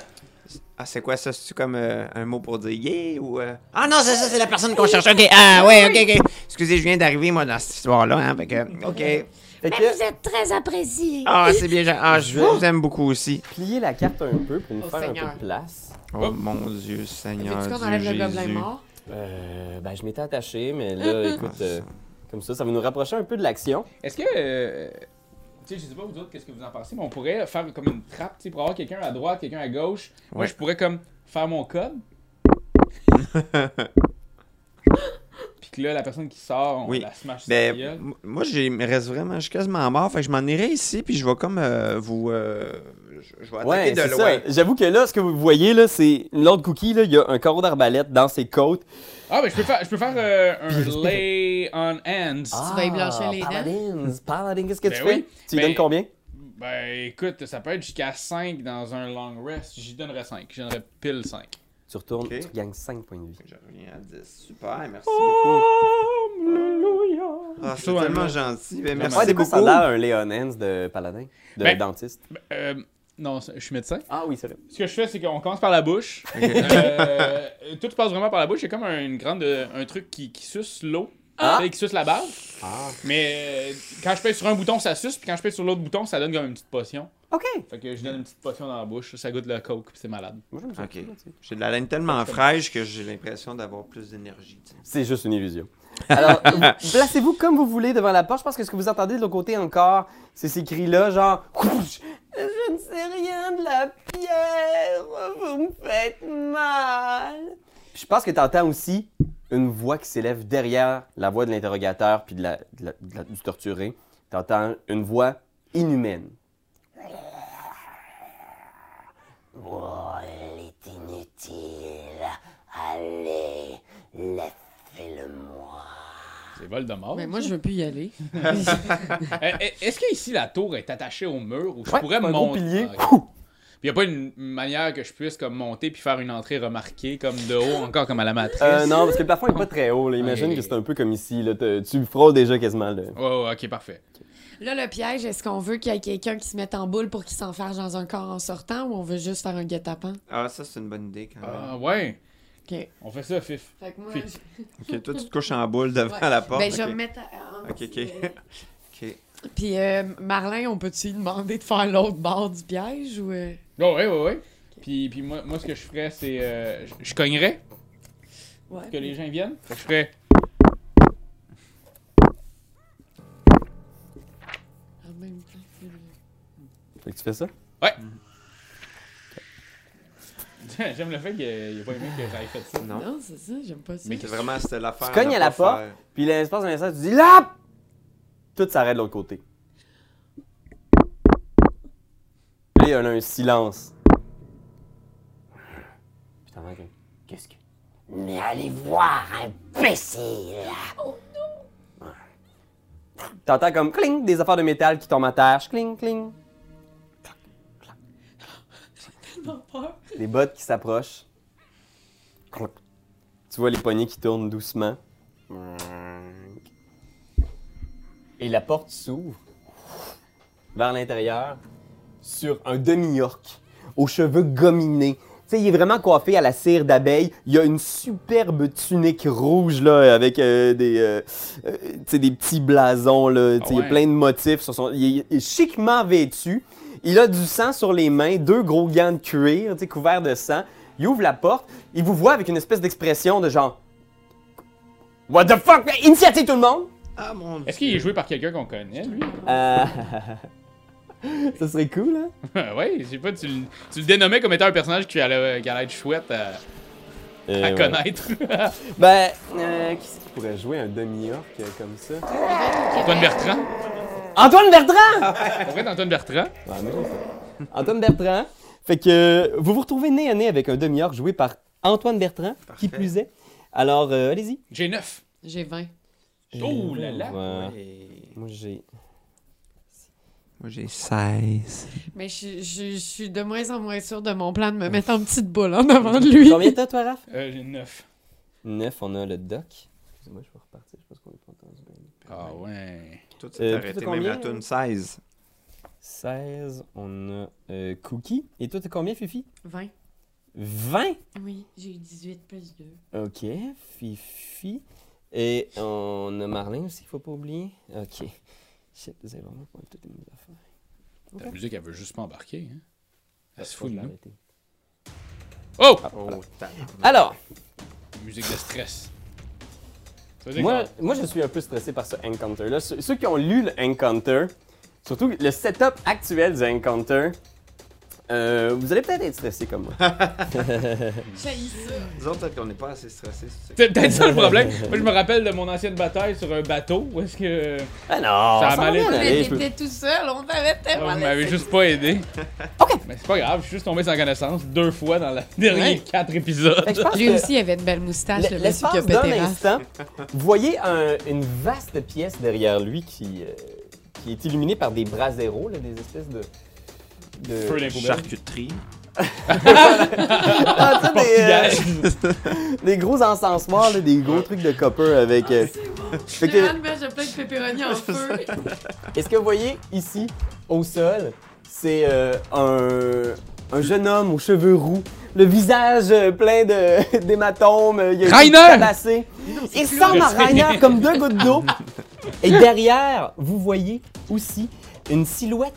Speaker 2: Ah, c'est quoi ça? C'est-tu comme euh, un mot pour dire yeah ou. euh? Ah non, c'est ça, c'est la personne qu'on cherche. Ok, ah ouais, ok, ok. Excusez, je viens d'arriver, moi, dans cette histoire-là, hein, fait que, ok.
Speaker 1: Fait
Speaker 5: Mais
Speaker 1: que,
Speaker 5: vous êtes très apprécié.
Speaker 2: Ah, c'est bien, ah, je vous aime beaucoup aussi.
Speaker 1: pliez la carte un peu pour nous
Speaker 4: Oh,
Speaker 1: faire un peu de place.
Speaker 2: Oh mon Dieu, Seigneur.
Speaker 4: Veux-tu qu'on enlève le gobelin mort?
Speaker 1: Euh, ben, je m'étais attaché, mais là, écoute, euh, Comme ça, ça va nous rapprocher un peu de l'action.
Speaker 3: Est-ce que. euh, tu sais, je sais pas vous autres, qu'est-ce que vous en pensez, mais on pourrait faire comme une trappe, tu sais, pour avoir quelqu'un à droite, quelqu'un à gauche. Moi,
Speaker 2: Ouais.
Speaker 3: je pourrais comme faire mon code. Que là, la personne qui sort, on
Speaker 2: Oui.
Speaker 3: la smash sur
Speaker 2: Ben,
Speaker 3: la gueule.
Speaker 2: m- moi, j'ai, reste vraiment, je suis quasiment mort. Fait que je m'en irai ici, puis je vais comme euh, vous. euh, je, je vais attaquer
Speaker 1: Ouais,
Speaker 2: de loin.
Speaker 1: J'avoue que là, ce que vous voyez, là, c'est l'autre cookie, là, il y a un carreau d'arbalète dans ses côtes.
Speaker 3: Ah, ben, je peux faire, je peux faire euh, un lay on hands.
Speaker 4: Tu vas y blanchir les dents?
Speaker 1: Paladins, Paladin, qu'est-ce que
Speaker 3: Ben
Speaker 1: tu
Speaker 3: oui.
Speaker 1: fais? Tu lui
Speaker 3: Ben-
Speaker 1: donnes combien?
Speaker 3: Ben, écoute, ça peut être jusqu'à 5 dans un long rest. J'y donnerais 5. J'y donnerais pile 5.
Speaker 1: Tu retournes,
Speaker 2: Ok.
Speaker 1: tu gagnes 5 points de vie.
Speaker 2: Je reviens à 10. Super, merci beaucoup.
Speaker 3: Alléluia.
Speaker 2: Ah, c'est tellement gentil. Ben, merci
Speaker 1: Ouais, des fois, ça a
Speaker 2: beaucoup.
Speaker 1: l'air un Léon Hans de Paladin, de
Speaker 3: Ben-
Speaker 1: dentiste.
Speaker 3: Euh, non, je suis médecin.
Speaker 1: Ah oui, c'est vrai.
Speaker 3: Ce que je fais, c'est qu'on commence par la bouche. Euh, tout se passe vraiment par la bouche. C'est comme un, une grande, un truc qui, qui suce l'eau.
Speaker 1: Ah.
Speaker 3: Qui suce la bave.
Speaker 1: Ah.
Speaker 3: Mais euh, quand je pèse sur un bouton, ça suce. Puis quand je pèse sur l'autre bouton, ça donne comme une petite potion.
Speaker 1: Ok.
Speaker 3: Fait que je donne une petite potion dans la bouche. Ça goûte le coke. Puis c'est malade.
Speaker 1: Moi, j'aime ça.
Speaker 2: Ok. J'ai de la laine tellement fraîche que j'ai l'impression d'avoir plus d'énergie. tu sais.
Speaker 1: C'est juste une illusion. Alors, vous- placez-vous comme vous voulez devant la porte. Je pense que ce que vous entendez de l'autre côté encore, c'est ces cris-là, genre! Je ne sais rien de la pierre, vous me faites mal. Puis je pense que tu entends aussi une voix qui s'élève derrière la voix de l'interrogateur puis de la, de la- de la- du torturé. Tu entends une voix inhumaine.
Speaker 5: Oh, elle est inutile. Allez, laissez-le-moi.
Speaker 3: C'est Voldemort.
Speaker 4: Mais moi, je veux plus y aller.
Speaker 3: Euh, euh, Est-ce qu'ici la tour est attachée au mur ou je
Speaker 1: Ouais,
Speaker 3: pourrais
Speaker 1: un gros
Speaker 3: monter?
Speaker 1: Pilier.
Speaker 3: Ah, ok. Puis y a pas une manière que je puisse comme monter puis faire une entrée remarquée comme de haut encore comme à la matrice?
Speaker 1: Euh, non, parce que le plafond n'est pas très haut. là. Imagine que c'est un peu comme ici. Là. Tu frôles déjà quasiment. Là.
Speaker 3: Ouais, ok, parfait.
Speaker 4: Là, le piège, est-ce qu'on veut qu'il y ait quelqu'un qui se mette en boule pour qu'il s'enferme dans un corps en sortant ou on veut juste faire un guet-apens?
Speaker 2: Ah, ça, c'est une bonne idée quand même.
Speaker 3: Ah ouais,
Speaker 4: OK.
Speaker 3: on fait ça, Fif.
Speaker 4: Fait que moi, je-
Speaker 2: Ok, toi, tu te couches en boule devant
Speaker 4: Ouais.
Speaker 2: la porte.
Speaker 4: ben, je vais
Speaker 2: ok.
Speaker 4: me mettre en
Speaker 2: Ok, ok.
Speaker 4: euh,
Speaker 2: Ok.
Speaker 4: Puis, euh, Marlin, on peut-tu lui demander de faire l'autre bord du piège ou. euh?
Speaker 3: Oh, ouais, ouais, ouais. Puis, puis moi, moi, ce que je ferais, c'est. euh, je- je cognerais
Speaker 4: Ouais.
Speaker 3: pour que les gens viennent. Fait que je ferais.
Speaker 4: En même temps que-
Speaker 1: Fait que tu fais ça?
Speaker 3: J'aime le fait qu'il n'y a pas aimé que j'aille fait ça.
Speaker 2: Non.
Speaker 4: Non, c'est ça, j'aime pas ça.
Speaker 3: Mais
Speaker 2: C'est vraiment, c'était l'affaire.
Speaker 1: Tu cognes à la porte. Puis l'espace d'un instant, tu dis là! Tout s'arrête de l'autre côté. Y a un silence. Que- Qu'est-ce que.
Speaker 5: Mais allez voir, imbécile.
Speaker 1: T'entends comme cling des affaires de métal qui tombent à terre. Cling, cling. Des bottes qui s'approchent. Tu vois les poignées qui tournent doucement. Et la porte s'ouvre vers l'intérieur sur un demi-orc aux cheveux gominés. Tu sais, il est vraiment coiffé à la cire d'abeille. Il y a une superbe tunique rouge là, avec euh, des, euh, euh, tu sais, des petits blasons. Là. Tu sais, Il y
Speaker 3: Ah
Speaker 1: a plein de motifs. Sur son... il, est, il est chiquement vêtu. Il a du sang sur les mains, deux gros gants de cuir tu sais, couverts de sang. Il ouvre la porte. Il vous voit avec une espèce d'expression de genre What the fuck? Initiative tout le monde!
Speaker 2: Ah, mon
Speaker 3: Est-ce qu'il est joué par quelqu'un qu'on connaît, lui?
Speaker 1: Euh... Ça serait cool, hein?
Speaker 3: Ouais, je sais pas, tu, le- tu le dénommais comme étant un personnage qui allait, qui allait être chouette à, à
Speaker 1: Euh, ouais.
Speaker 3: connaître.
Speaker 1: Ben, euh, qui c'est qui pourrait jouer un demi-orc euh, comme ça?
Speaker 3: Antoine Bertrand.
Speaker 1: Antoine Bertrand!
Speaker 3: On va être Antoine Bertrand.
Speaker 1: Ouais, moi, j'aime ça. Antoine Bertrand. Fait que euh, vous vous retrouvez nez à nez avec un demi-orc joué par Antoine Bertrand, qui plus est. Alors, euh, allez-y.
Speaker 3: J'ai 9.
Speaker 4: J'ai 20.
Speaker 3: Oh là là.
Speaker 1: Ouais.
Speaker 2: Ouais.
Speaker 1: Moi, j'ai.
Speaker 2: Moi, j'ai 16.
Speaker 4: Mais je, je- je suis de moins en moins sûre de mon plan de me mettre en petite boule en avant de lui.
Speaker 1: Combien t'as, toi, Raph?
Speaker 3: Euh, j'ai 9.
Speaker 1: 9, on a le doc. Excusez-moi, je vais repartir. Je pense qu'on est pas entendu bien.
Speaker 3: Ah ouais.
Speaker 2: Toi, tu
Speaker 1: Euh,
Speaker 2: arrêté même
Speaker 1: combien,
Speaker 2: à tune 16.
Speaker 1: 16, on a euh, Cookie. Et toi, t'as combien, Fifi?
Speaker 4: 20.
Speaker 1: 20?
Speaker 4: Oui, j'ai eu 18 plus 2.
Speaker 1: Ok, Fifi. Et on a Marlin aussi, faut pas oublier. Ok. Toutes affaires.
Speaker 3: La musique, elle veut juste pas embarquer. Hein. Elle se fout de nous. Oh!
Speaker 2: Oh, tabarnak.
Speaker 1: Alors,
Speaker 3: Musique de stress.
Speaker 1: Moi, moi, je suis un peu stressé par ce Encounter-là. Ceux, ceux qui ont lu le Encounter, surtout le setup actuel du Encounter, euh, vous allez peut-être être stressé comme moi.
Speaker 2: Nous autres, peut-être qu'on n'est pas assez stressés.
Speaker 3: C'est peut-être ça le problème. Moi, je me rappelle de mon ancienne bataille sur un bateau. Où est-ce que.
Speaker 1: Ah non,
Speaker 3: Ça a
Speaker 1: ça
Speaker 3: mal
Speaker 1: va
Speaker 3: été.
Speaker 1: bien aller,
Speaker 4: Mais
Speaker 1: je peux-
Speaker 4: t'étais tout seul, on t'avait tellement
Speaker 3: vous m'avez juste pas aidé.
Speaker 1: Ok.
Speaker 3: Mais c'est pas grave, je suis juste tombé sans connaissance deux fois dans les derniers quatre épisodes.
Speaker 4: Lui aussi, il avait une belle moustache, le monsieur qui a pété
Speaker 1: instant, vous voyez un- une vaste pièce derrière lui qui, euh, qui est illuminée par des braseros, là, des espèces de... de...
Speaker 2: Charcuterie.
Speaker 1: Ah, tu sais, des, euh, des gros encensoirs, là, des gros trucs de copper avec... euh, que-
Speaker 4: J'ai une bêche de plein de pepperoni en feu.
Speaker 1: Et ce que vous voyez ici, au sol, c'est euh, un, un jeune homme aux cheveux roux, le visage euh, plein de- d'hématomes, il a
Speaker 3: Rainer!
Speaker 1: tabassé. Il ressemble à Rainer comme deux gouttes d'eau. Et derrière, vous voyez aussi une silhouette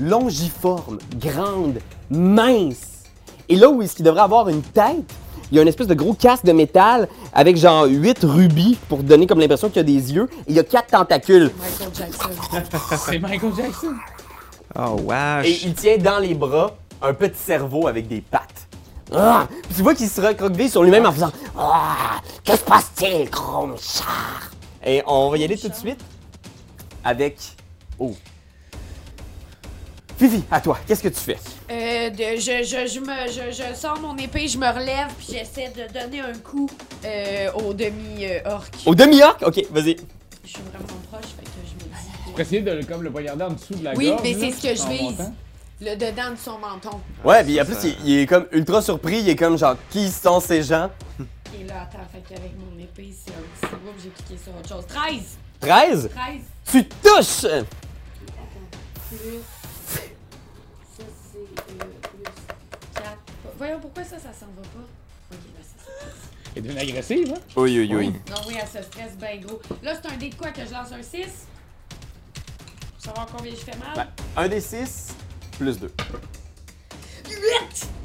Speaker 1: longiforme, grande, mince. Et là où est-ce qu'il devrait avoir une tête, il y a une espèce de gros casque de métal avec genre 8 rubis pour donner comme l'impression qu'il y a des yeux. Et il y a 4 tentacules.
Speaker 4: Michael Jackson.
Speaker 3: C'est Michael Jackson.
Speaker 2: Oh, wesh.
Speaker 1: Et il tient dans les bras un petit cerveau avec des pattes. Ah! Puis tu vois qu'il se recroqueville sur lui-même en faisant Ah! Que se passe-t-il, Char? Et on va y aller tout de suite avec. Oh. Fifi, à toi, qu'est-ce que tu fais?
Speaker 4: Euh, de- je, je, je, me, je, je sors mon épée, je me relève, puis j'essaie de donner un coup euh, au demi-orc.
Speaker 1: Au demi-orc? Ok, vas-y.
Speaker 4: Je suis vraiment proche, fait que je me dis.
Speaker 3: Pour essayer de comme, le poignarder en dessous de la
Speaker 4: Oui,
Speaker 3: gorge.
Speaker 4: mais
Speaker 3: là,
Speaker 4: c'est ce que je
Speaker 3: en
Speaker 4: vise.
Speaker 3: montant.
Speaker 4: Le dedans de son menton.
Speaker 1: Ouais, puis en plus, il est comme ultra surpris, il est comme genre, qui sont ces gens?
Speaker 4: Et là, attends, fait qu'avec mon épée, c'est un petit groupe, j'ai cliqué sur autre chose. 13!
Speaker 1: 13?
Speaker 4: 13!
Speaker 1: Tu touches!
Speaker 4: Plus. 4. Voyons pourquoi ça, ça s'en va pas. Ok, là, ça, ça.
Speaker 3: Elle est devenue agressive, hein?
Speaker 1: Oui, oui, oui.
Speaker 4: Non, oui, elle se stresse bien gros. Là, c'est un dé de quoi que je lance un 6? Pour savoir combien je fais mal?
Speaker 1: Ouais. Un des 6 plus 2.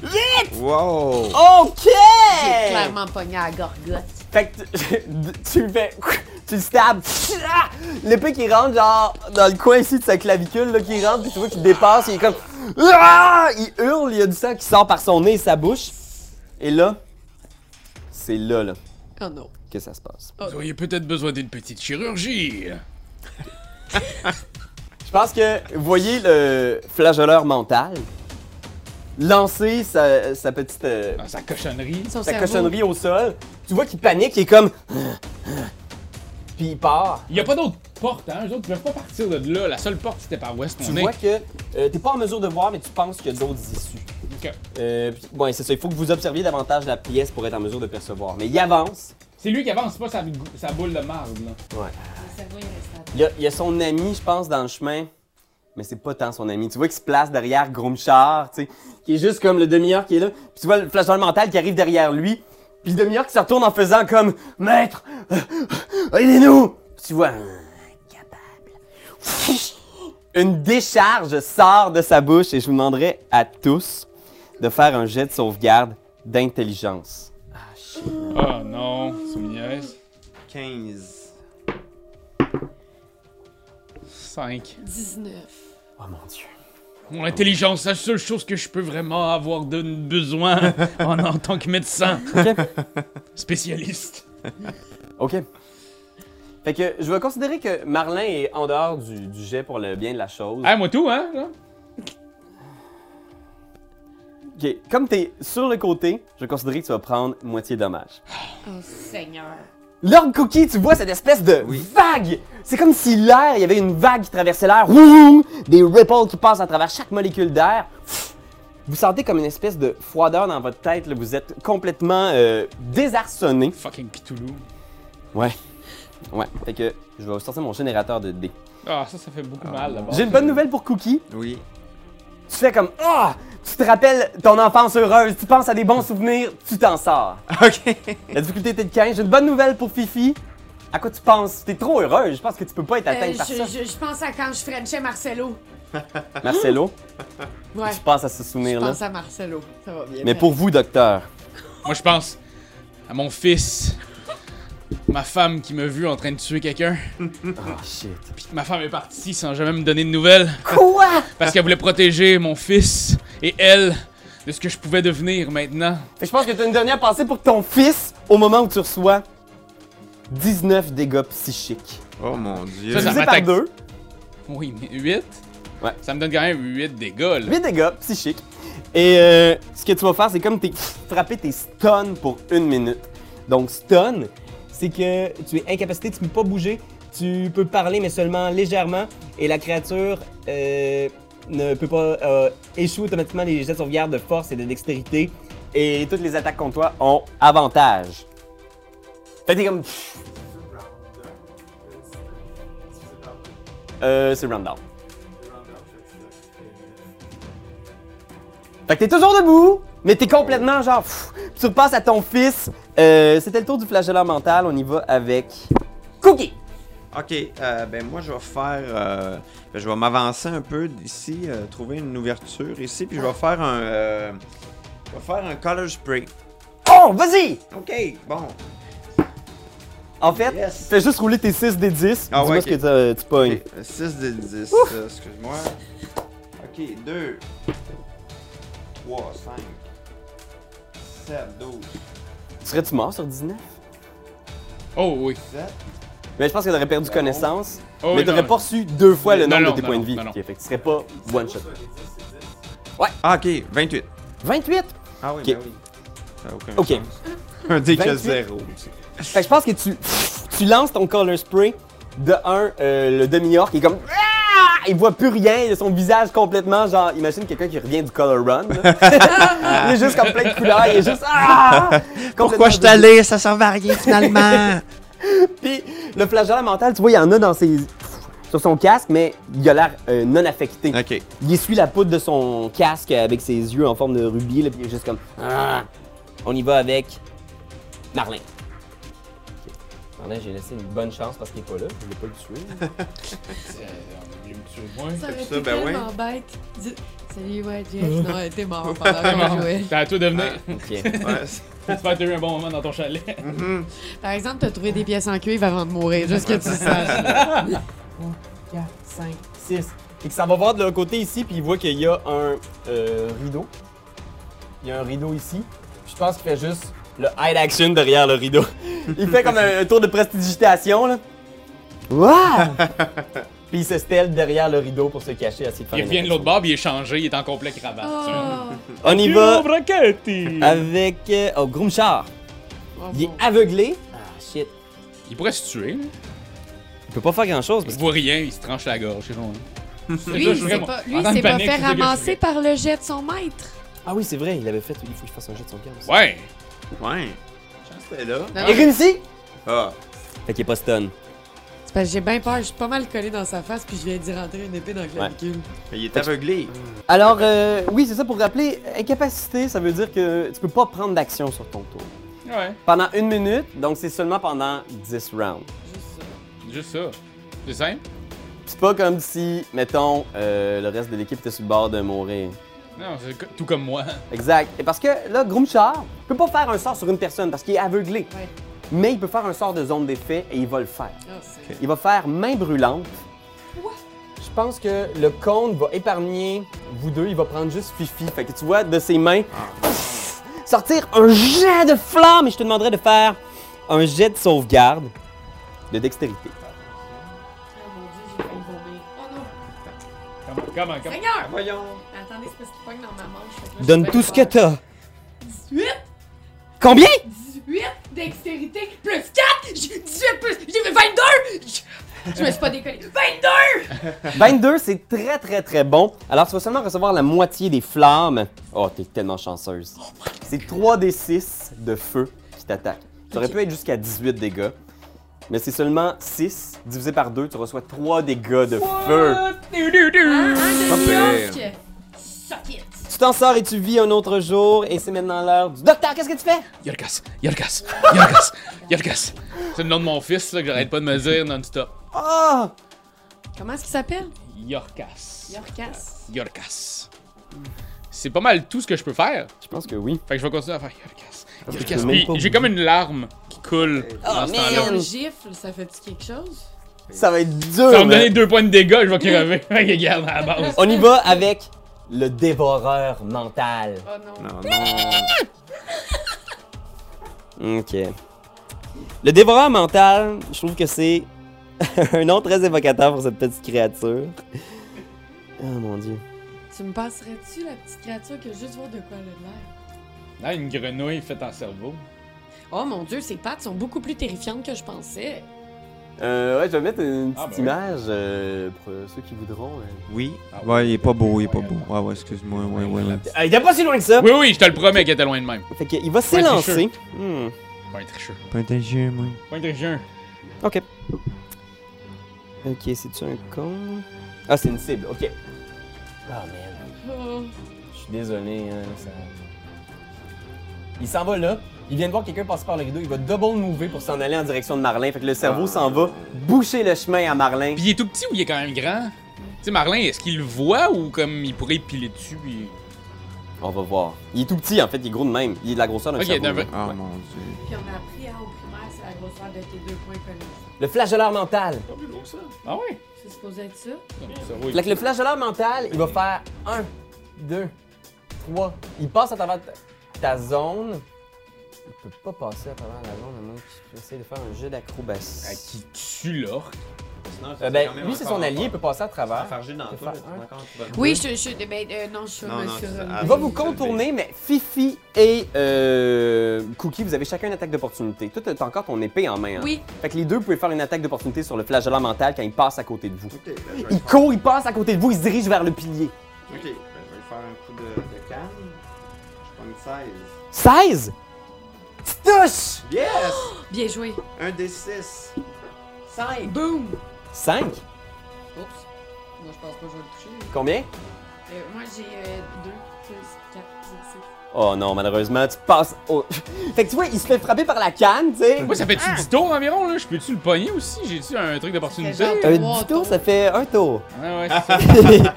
Speaker 4: 8!
Speaker 2: Wow.
Speaker 1: Ok!
Speaker 4: J'ai clairement pogné à la gorgotte.
Speaker 1: Fait que tu, tu le fais. Tu le stabs. Ah! L'épée qui rentre, genre, dans le coin ici de sa clavicule, là, qui rentre, puis tu vois qu'il dépasse, il est comme. Ah! Il hurle, il y a du sang qui sort par son nez et sa bouche. Et là, c'est là, là,
Speaker 4: Oh non.
Speaker 1: que ça se passe.
Speaker 3: Vous auriez peut-être besoin d'une petite chirurgie.
Speaker 1: Je pense que vous voyez le flageoleur mental lancer sa, sa petite. euh,
Speaker 3: Dans sa cochonnerie.
Speaker 4: Son
Speaker 1: sa
Speaker 4: cerveau.
Speaker 1: cochonnerie au sol. Tu vois qu'il panique, il est comme. Puis il part.
Speaker 3: Il n'y a pas d'autre porte, hein? Eux autres ne peuvent pas partir de là. La seule porte, c'était par ouest.
Speaker 1: Tu
Speaker 3: on est.
Speaker 1: vois que euh, t'es pas en mesure de voir, mais tu penses qu'il y a d'autres issues.
Speaker 3: Ok.
Speaker 1: Euh, puis- ouais, c'est ça. Il faut que vous observiez davantage la pièce pour être en mesure de percevoir. Mais il avance.
Speaker 3: C'est lui qui avance, c'est pas sa, sa boule de marde, là.
Speaker 1: Ouais.
Speaker 4: Cerveau, il
Speaker 1: y, a, il y a son ami, je pense, dans le chemin. Mais c'est pas tant son ami. Tu vois qu'il se place derrière Grumchar, tu sais, qui est juste comme le demi-heure qui est là. Puis tu vois le flashball mental qui arrive derrière lui. Puis le demi-heure qui se retourne en faisant comme Maître, euh, euh, aidez-nous! Tu vois, incapable. Une décharge sort de sa bouche et je vous demanderai à tous de faire un jet de sauvegarde d'intelligence.
Speaker 3: Oh non, c'est une niaise.
Speaker 2: 15.
Speaker 3: 5.
Speaker 4: 19.
Speaker 1: Oh mon dieu.
Speaker 3: Mon intelligence, c'est la seule chose que je peux vraiment avoir de besoin en, en tant que médecin. Spécialiste.
Speaker 1: OK. Fait que je vais considérer que Marlin est en dehors du, du jet pour le bien de la chose.
Speaker 3: Ah, moi tout, hein?
Speaker 1: OK. Comme t'es sur le côté, je vais considérer que tu vas prendre moitié dommage.
Speaker 4: Oh Seigneur.
Speaker 1: Lord Cookie, tu vois cette espèce de
Speaker 2: Oui.
Speaker 1: vague! C'est comme si l'air, il y avait une vague qui traversait l'air. Wouhou! Des ripples qui passent à travers chaque molécule d'air. Vous sentez comme une espèce de froideur dans votre tête. là. Vous êtes complètement euh, désarçonné.
Speaker 3: Fucking Cthulhu.
Speaker 1: Ouais. Ouais. Fait que je vais sortir mon générateur de dés.
Speaker 3: Ah, ça, ça fait beaucoup mal d'abord.
Speaker 1: J'ai une bonne nouvelle pour Cookie.
Speaker 2: Oui.
Speaker 1: Tu fais comme Ah! Tu te rappelles ton enfance heureuse, tu penses à des bons souvenirs, tu t'en sors.
Speaker 2: Ok.
Speaker 1: La difficulté était de 15. J'ai une bonne nouvelle pour Fifi. À quoi tu penses? T'es trop heureuse. Je pense que tu peux pas être
Speaker 4: Euh,
Speaker 1: atteinte par
Speaker 4: je,
Speaker 1: ça.
Speaker 4: je, je pense à quand je frenchais Marcelo.
Speaker 1: Marcelo,
Speaker 4: Ouais.
Speaker 1: je pense à ce
Speaker 4: Je
Speaker 1: souvenir-là.
Speaker 4: pense à Marcelo. Ça va bien.
Speaker 1: Mais pour vous, docteur,
Speaker 3: Moi, je pense à mon fils. Ma femme qui m'a vu en train de tuer quelqu'un.
Speaker 1: Oh shit.
Speaker 3: Puis ma femme est partie sans jamais me donner de nouvelles.
Speaker 1: Quoi?
Speaker 3: Parce qu'elle voulait protéger mon fils et elle de ce que je pouvais devenir maintenant.
Speaker 1: Fait que je pense que t'as une dernière pensée pour ton fils au moment où tu reçois 19 dégâts psychiques.
Speaker 2: Oh mon dieu.
Speaker 3: Ça, ça-
Speaker 1: Divisé par deux,
Speaker 3: Oui, mais 8?
Speaker 1: Ouais.
Speaker 3: Ça me donne quand même 8 dégâts, là.
Speaker 1: 8 dégâts psychiques. Et euh, ce que tu vas faire, c'est comme t'es frappé, t'es stun pour une minute. Donc stun, c'est que tu es incapacité, tu peux pas bouger, tu peux parler mais seulement légèrement et la créature euh, ne peut pas euh, échouer automatiquement les jets de sauvegarde de force et de dextérité et toutes les attaques contre toi ont avantage. Fait que t'es comme... Euh, c'est round down. Fait que t'es toujours debout, mais t'es complètement genre. pff, tu repasses à ton fils. Euh, C'était le tour du flagellant mental. On y va avec. Cookie!
Speaker 2: Ok, euh, ben moi je vais faire. euh, ben, je vais m'avancer un peu d'ici, trouver une ouverture ici, puis je vais faire un. euh, je vais faire un color spray.
Speaker 1: Oh, vas-y!
Speaker 2: Ok, bon.
Speaker 1: En fait,
Speaker 2: Yes.
Speaker 1: fais juste rouler tes 6 des 10.
Speaker 2: Ah
Speaker 1: Dis-moi
Speaker 2: ouais,
Speaker 1: ce que tu, tu pognes.
Speaker 2: 6 de 10, euh, excuse-moi. Ok, 2, 3, 5, 7, 12,
Speaker 1: Serais-tu mort sur 19?
Speaker 3: Oh oui.
Speaker 2: 7.
Speaker 1: Mais je pense que t'aurais perdu connaissance.
Speaker 3: Oh,
Speaker 1: mais t'aurais pas reçu deux fois le nombre
Speaker 3: non,
Speaker 1: de tes
Speaker 3: non,
Speaker 1: points
Speaker 3: non,
Speaker 1: de vie.
Speaker 3: non, non.
Speaker 1: Ok, fait que tu serais pas one shot.
Speaker 2: Ah, ok, 28.
Speaker 1: 28!
Speaker 2: Ah oui,
Speaker 1: Ok.
Speaker 2: ben oui. Ça a aucun
Speaker 1: Ok.
Speaker 2: sens. Un dé que
Speaker 1: 28.
Speaker 2: 0.
Speaker 1: Fait que je pense que tu, tu lances ton color spray. De un, euh, le demi-orc il est comme. Ah! Il voit plus rien, il a son visage complètement genre. Imagine quelqu'un qui revient du color run. là. il est juste comme plein de couleurs, il est juste. Ah!
Speaker 2: Pourquoi je t'allais? Ça servait à rien finalement.
Speaker 1: Puis le flagellant mental, tu vois, il y en a dans ses. sur son casque, mais il a l'air euh, non affecté. Il essuie la poudre de son casque avec ses yeux en forme de rubis, là, puis il est juste comme. Ah! On y va avec. Marlin. Marlin, j'ai laissé une bonne chance parce qu'il est pas là. Je voulais pas le tuer.
Speaker 3: Euh, on a voulu me tuer, moi.
Speaker 4: Ça aurait
Speaker 2: ça,
Speaker 4: été
Speaker 2: ben
Speaker 4: tellement bête. Salut, ouais, Jess. Non, t'es mort pendant je jouais.
Speaker 3: C'est à toi de venir.
Speaker 1: Ok.
Speaker 2: Ouais.
Speaker 3: J'espère que t'as eu un bon moment dans ton chalet.
Speaker 2: Mhm.
Speaker 4: Par exemple, t'as trouvé des pièces en cuivre avant de mourir, juste que tu saches.
Speaker 1: 4, 5, 6. Et que ça va voir de l'autre côté ici, puis il voit qu'il y a un euh, rideau. Il y a un rideau ici. Puis je pense qu'il fait juste le hide action derrière le rideau. il fait comme un, un tour de prestidigitation, là. Waouh! puis il se stèle derrière le rideau pour se cacher, de faire
Speaker 3: Il
Speaker 1: une
Speaker 3: revient de l'autre bord, puis il est changé, il est en complet cravate.
Speaker 4: Oh.
Speaker 1: On y va avec. euh, oh, Groomchar.
Speaker 4: Oh,
Speaker 1: Il est
Speaker 4: bon.
Speaker 1: aveuglé. Ah, shit.
Speaker 3: Il pourrait se tuer. là.
Speaker 1: Il peut pas faire grand chose
Speaker 3: Il
Speaker 1: parce que.
Speaker 3: voit rien, il se tranche la gorge. c'est bon, hein.
Speaker 4: Lui, il
Speaker 3: je
Speaker 4: s'est pas, lui, il pas fait
Speaker 3: je
Speaker 4: ramasser par le jet de son maître.
Speaker 1: Ah oui, c'est vrai, il avait fait. Il faut que je fasse un jet de son cœur aussi.
Speaker 3: Ouais.
Speaker 2: Ouais. Chance que t'es là.
Speaker 1: Il!
Speaker 2: Ah.
Speaker 1: Fait qu'il est pas stun.
Speaker 4: C'est parce que j'ai bien peur, je suis pas mal collé dans sa face, puis je viens d'y rentrer une épée dans le clavicule.
Speaker 2: Mais il est aveuglé.
Speaker 1: Alors, euh, oui, c'est ça pour rappeler. Incapacité, ça veut dire que tu peux pas prendre d'action sur ton tour.
Speaker 3: Ouais.
Speaker 1: Pendant une minute, donc c'est seulement pendant 10 rounds.
Speaker 3: Juste ça. C'est simple?
Speaker 1: C'est pas comme si, mettons, euh, le reste de l'équipe était sur le bord de mourir.
Speaker 3: Non, c'est tout comme moi.
Speaker 1: Exact. Et parce que là, Groomchar peut pas faire un sort sur une personne parce qu'il est aveuglé.
Speaker 4: Ouais.
Speaker 1: Mais il peut faire un sort de zone d'effet et il va le faire.
Speaker 4: Ah,
Speaker 1: Il va faire main brûlante. Je pense que le cône va épargner vous deux. Il va prendre juste Fifi. Fait que tu vois de ses mains pff, sortir un jet de flamme. Et je te demanderais de faire un jet de sauvegarde de dextérité.
Speaker 4: Oh mon dieu, j'ai failli vomir. Oh non!
Speaker 3: Comment, comment?
Speaker 4: Seigneur!
Speaker 2: Voyons.
Speaker 4: Attendez, c'est parce qu'il pogne dans ma manche.
Speaker 1: Donne tout ce que t'as.
Speaker 4: 18!
Speaker 1: Combien?
Speaker 4: 18 dextérité plus 4! J'ai 18 plus. J'ai fait 22! Je- me suis pas décollé. 22!
Speaker 1: 22, c'est très très très bon. Alors tu vas seulement recevoir la moitié des flammes. Oh, t'es tellement chanceuse. C'est 3 des 6 de feu qui t'attaquent. Ça aurait
Speaker 4: Ok.
Speaker 1: pu être jusqu'à 18 dégâts. Mais c'est seulement 6 divisé par 2, tu reçois 3 dégâts de feu.
Speaker 2: Pas
Speaker 4: Un
Speaker 2: pire.
Speaker 1: T'en sors et tu vis un autre jour et c'est maintenant l'heure du docteur. Qu'est-ce que tu fais?
Speaker 3: Yorkas, Yorkas, Yorkas, Yorkas. C'est le nom de mon fils là, que j'arrête pas de me dire non-stop.
Speaker 1: Ah!
Speaker 4: Comment est-ce qu'il s'appelle?
Speaker 3: Yorkas.
Speaker 4: Yorkas.
Speaker 3: Yorkas. C'est pas mal tout ce que je peux faire.
Speaker 1: Je pense que oui.
Speaker 3: Fait que je vais continuer à faire Yorkas. Yorkas. j'ai comme une larme qui coule
Speaker 1: Oh,
Speaker 3: dans ce temps-là.
Speaker 4: Un gifle, ça fait-tu quelque chose?
Speaker 1: Ça va être dur.
Speaker 3: Ça va me donner deux points de dégâts, je vais crever. Fait que garde à la base.
Speaker 1: On y va avec le dévoreur mental.
Speaker 4: Oh non.
Speaker 2: Non, non.
Speaker 1: Ok. Le dévoreur mental, je trouve que c'est un nom très évocateur pour cette petite créature. Oh mon dieu.
Speaker 4: Tu me passerais-tu la petite créature que juste voir de quoi elle a l'air?
Speaker 3: Là, une grenouille faite en cerveau.
Speaker 4: Oh mon dieu, ses pattes sont beaucoup plus terrifiantes que je pensais.
Speaker 1: Euh, ouais, je vais mettre une
Speaker 3: Ah,
Speaker 1: petite
Speaker 3: ben oui.
Speaker 1: image euh, pour ceux qui voudront. euh.
Speaker 2: Oui.
Speaker 3: Ah,
Speaker 2: Ouais, il est pas beau, il est pas beau. Ouais, ouais, excuse-moi. Ouais, ouais, ouais.
Speaker 1: Ah, il est pas si loin que ça!
Speaker 3: Oui, oui, je te le promets qu'elle était loin de même.
Speaker 1: Fait qu'il va s'élancer. Hmm.
Speaker 3: Pas un tricheur.
Speaker 2: Pas intelligent, moi.
Speaker 3: Pas un tricheur.
Speaker 1: Ok. Ok, c'est-tu un con? Ah, c'est une cible, ok. Ah, man.
Speaker 4: Oh.
Speaker 1: Je suis désolé, hein, ça... Il s'en va là. Il vient de voir quelqu'un passer par le rideau. Il va double mover pour s'en aller en direction de Marlin. Fait que le cerveau
Speaker 2: Ah.
Speaker 1: s'en va boucher le chemin à Marlin.
Speaker 3: Puis il est tout petit ou il est quand même grand? Tu sais, Marlin, est-ce qu'il le voit ou comme il pourrait piler dessus? Puis...
Speaker 1: On va voir. Il est tout petit, en fait. Il est gros de même. Il est de la grosseur d'un
Speaker 3: Ok,
Speaker 1: cerveau.
Speaker 3: d'un
Speaker 1: là.
Speaker 3: vrai-
Speaker 2: Oh
Speaker 1: Ouais.
Speaker 2: mon dieu.
Speaker 4: Puis on a appris hein, au primaire, c'est la grosseur de tes deux points connus.
Speaker 1: Le flageoleur mental.
Speaker 3: Pas plus gros que ça. Ah ouais?
Speaker 4: C'est supposé être ça?
Speaker 1: Fait que le flageoleur mental, il va faire 1, 2, 3. Il passe à travers ta, ta zone. Il peut pas passer à travers la zone à moins qu'il essaie de faire un jeu
Speaker 3: À
Speaker 1: d'acrobatie.
Speaker 3: qui tue l'orque?
Speaker 1: Euh, ben, lui, c'est son allié, il peut passer à travers.
Speaker 2: Dans
Speaker 1: toi,
Speaker 2: toi,
Speaker 1: là, tu
Speaker 2: encore,
Speaker 4: Oui, je, je, ben, euh, non, je suis
Speaker 2: Non, non,
Speaker 4: sur
Speaker 2: c'est ça.
Speaker 4: une-
Speaker 2: Ah,
Speaker 1: Il va vous contourner, mais Fifi et euh, Cookie, vous avez chacun une attaque d'opportunité. Toi, t'as encore ton épée en main. hein.
Speaker 4: Oui,
Speaker 1: Fait que les deux, vous pouvez faire une attaque d'opportunité sur le flageolant mental quand il passe à côté de vous.
Speaker 2: Ok, ben, je vais
Speaker 1: Il
Speaker 2: faire-
Speaker 1: court, il passe à côté de vous, il se dirige vers le pilier.
Speaker 2: Ok, ben, je vais faire un coup de, de canne. Je prends une 16.
Speaker 1: 16! Tu touches!
Speaker 2: Yes!
Speaker 4: bien joué.
Speaker 2: Un des 6. 5.
Speaker 4: Boom!
Speaker 1: 5?
Speaker 4: Oups. Moi, je pense pas que je vais le toucher.
Speaker 1: Combien?
Speaker 4: Euh, moi, j'ai 2 plus 4, 6.
Speaker 1: Oh non, malheureusement, tu passes au... fait que tu vois, il se fait frapper par la canne, tu sais.
Speaker 3: Moi, ça fait-tu 10 tours environ, là? Je peux-tu le pogner aussi? J'ai-tu un truc d'opportunité?
Speaker 4: Ça fait
Speaker 1: Un
Speaker 4: Trois
Speaker 1: 10 tours, ça fait un tour.
Speaker 3: Ouais, ouais, c'est ça.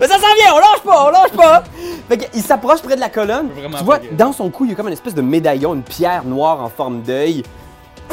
Speaker 1: Mais ça s'en vient, on lâche pas, on lâche pas! Fait qu'il s'approche près de la colonne. Tu vois, dans son cou, il y a comme une espèce de médaillon, une pierre noire en forme d'œil.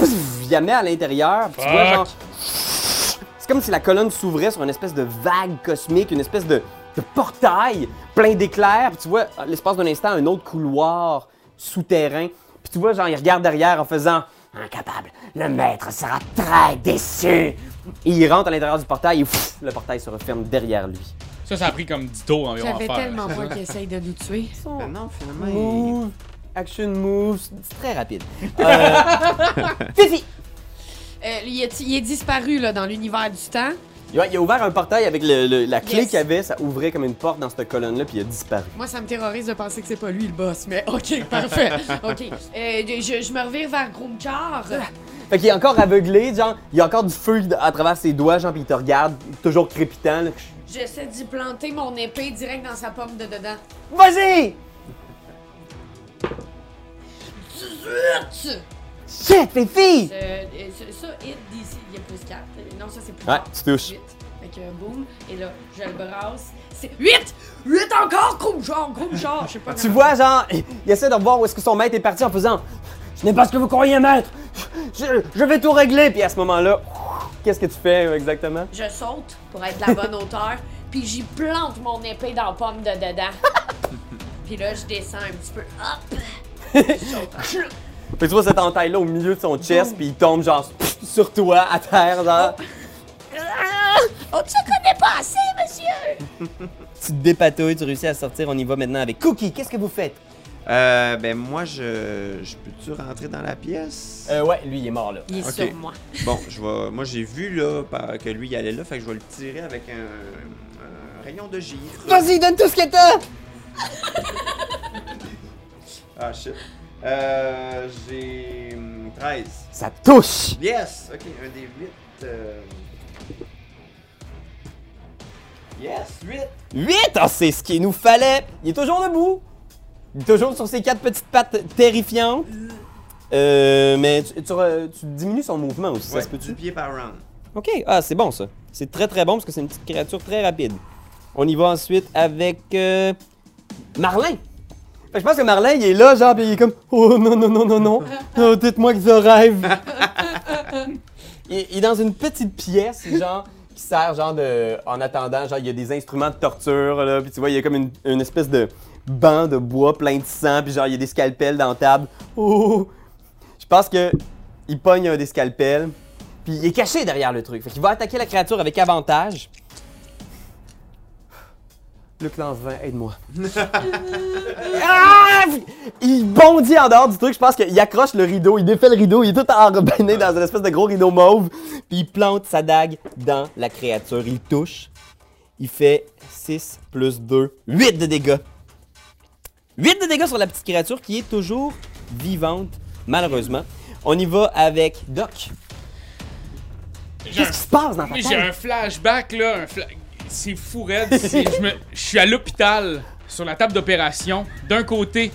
Speaker 1: Il la met à l'intérieur, tu vois, genre... C'est comme si la colonne s'ouvrait sur une espèce de vague cosmique, une espèce de, de portail plein d'éclairs. Puis tu vois, à l'espace d'un instant, un autre couloir souterrain. Puis tu vois, genre, il regarde derrière en faisant Incapable, le maître sera très déçu. Et il rentre à l'intérieur du portail et pff, le portail se referme derrière lui.
Speaker 3: Ça, ça a pris comme 10 tours environ à
Speaker 4: J'avais
Speaker 3: faire.
Speaker 4: tellement peur qu'il essaye de nous tuer.
Speaker 2: Ben non, finalement, il...
Speaker 1: Move, action move, c'est très rapide. Euh, Fifi!
Speaker 4: Euh, il, est, il est disparu là, dans l'univers du temps.
Speaker 1: Il a, il a ouvert un portail avec le- le- la clé
Speaker 4: Yes.
Speaker 1: qu'il avait, ça ouvrait comme une porte dans cette colonne-là, puis il a disparu.
Speaker 4: Moi, ça me terrorise de penser que c'est pas lui le boss, mais ok, parfait. ok. Euh, je, je me revire vers Grumchar.
Speaker 1: Fait qu'il est encore aveuglé, genre, il y a encore du feu à travers ses doigts, genre, puis il te regarde, toujours crépitant. là.
Speaker 4: J'essaie d'y planter mon épée direct dans sa pomme de dedans.
Speaker 1: Vas-y!
Speaker 4: Zut!
Speaker 1: Shit, Fifi!
Speaker 4: Euh, euh, ça, ça, hit d'ici, il y a plus 4. Non, ça c'est plus
Speaker 1: Ouais, tu touches.
Speaker 4: 8. Fait que boum, et là, je le brasse. C'est 8! 8 encore! Grumchar, Grumchar! Je sais pas
Speaker 1: Tu vois, genre, il il essaie de voir où est-ce que son maître est parti en faisant Ce n'est pas ce que vous croyez, maître! Je, je vais tout régler! Puis à ce moment-là, qu'est-ce que tu fais euh, exactement?
Speaker 4: Je saute pour être de la bonne hauteur, puis j'y plante mon épée dans la pomme de dedans. puis là, je descends un petit peu. Hop! Je saute.
Speaker 1: Fait que tu vois cette entaille-là au milieu de son chest, puis il tombe, genre, sur toi, à terre, genre.
Speaker 5: On ne se connaît pas assez, monsieur.
Speaker 1: Tu te dépatouilles, tu réussis à sortir, on y va maintenant avec Cookie. Qu'est-ce que vous faites?
Speaker 2: Euh, ben moi, je... Je peux-tu rentrer dans la pièce?
Speaker 1: Euh, ouais, lui, il est mort là.
Speaker 4: Il est
Speaker 2: Ok.
Speaker 4: sur moi.
Speaker 2: Bon, je vais... Moi, j'ai vu, là, par- que lui, il allait là, fait que je vais le tirer avec un, un rayon de givre.
Speaker 1: Vas-y, donne tout ce que t'as!
Speaker 2: Ah, shit. Euh, j'ai... hum, 13.
Speaker 1: Ça touche!
Speaker 2: Yes! Ok, un des 8. euh. Yes, 8!
Speaker 1: 8! Ah, c'est ce qu'il nous fallait! Il est toujours debout! Il est toujours sur ses quatre petites pattes terrifiantes. Euh, mais tu, tu diminues son mouvement aussi, ça
Speaker 2: Ouais,
Speaker 1: se peut-tu?
Speaker 2: pied par round.
Speaker 1: Ok, ah, c'est bon ça. C'est très très bon parce que c'est une petite créature très rapide. On y va ensuite avec. euh, Marlin! Je pense que Marlin, il est là, genre, pis il est comme Oh non, non, non, non, non. Oh, dites-moi que je rêve. il, est dans une petite pièce, genre, qui sert, genre, de. En attendant, genre, il y a des instruments de torture, là. Puis tu vois, il y a comme une, une espèce de banc de bois plein de sang, puis genre, il y a des scalpels dans la table. Oh! Je pense que. Il pogne un des scalpels, puis il est caché derrière le truc. Fait qu'il va attaquer la créature avec avantage. Luc Langevin, aide-moi. Ah! Il bondit en dehors du truc. Je pense qu'il accroche le rideau, il défait le rideau, il est tout enrobiné dans une espèce de gros rideau mauve. Puis il plante sa dague dans la créature. Il touche. Il fait 6 plus 2, 8 de dégâts. 8 de dégâts sur la petite créature qui est toujours vivante, malheureusement. On y va avec Doc. Qu'est-ce qui se passe dans ta
Speaker 3: Moi, j'ai
Speaker 1: tête?
Speaker 3: un flashback, là. Un fla- C'est fou, raide. c'est- Je me- je suis à l'hôpital, sur la table d'opération. D'un côté,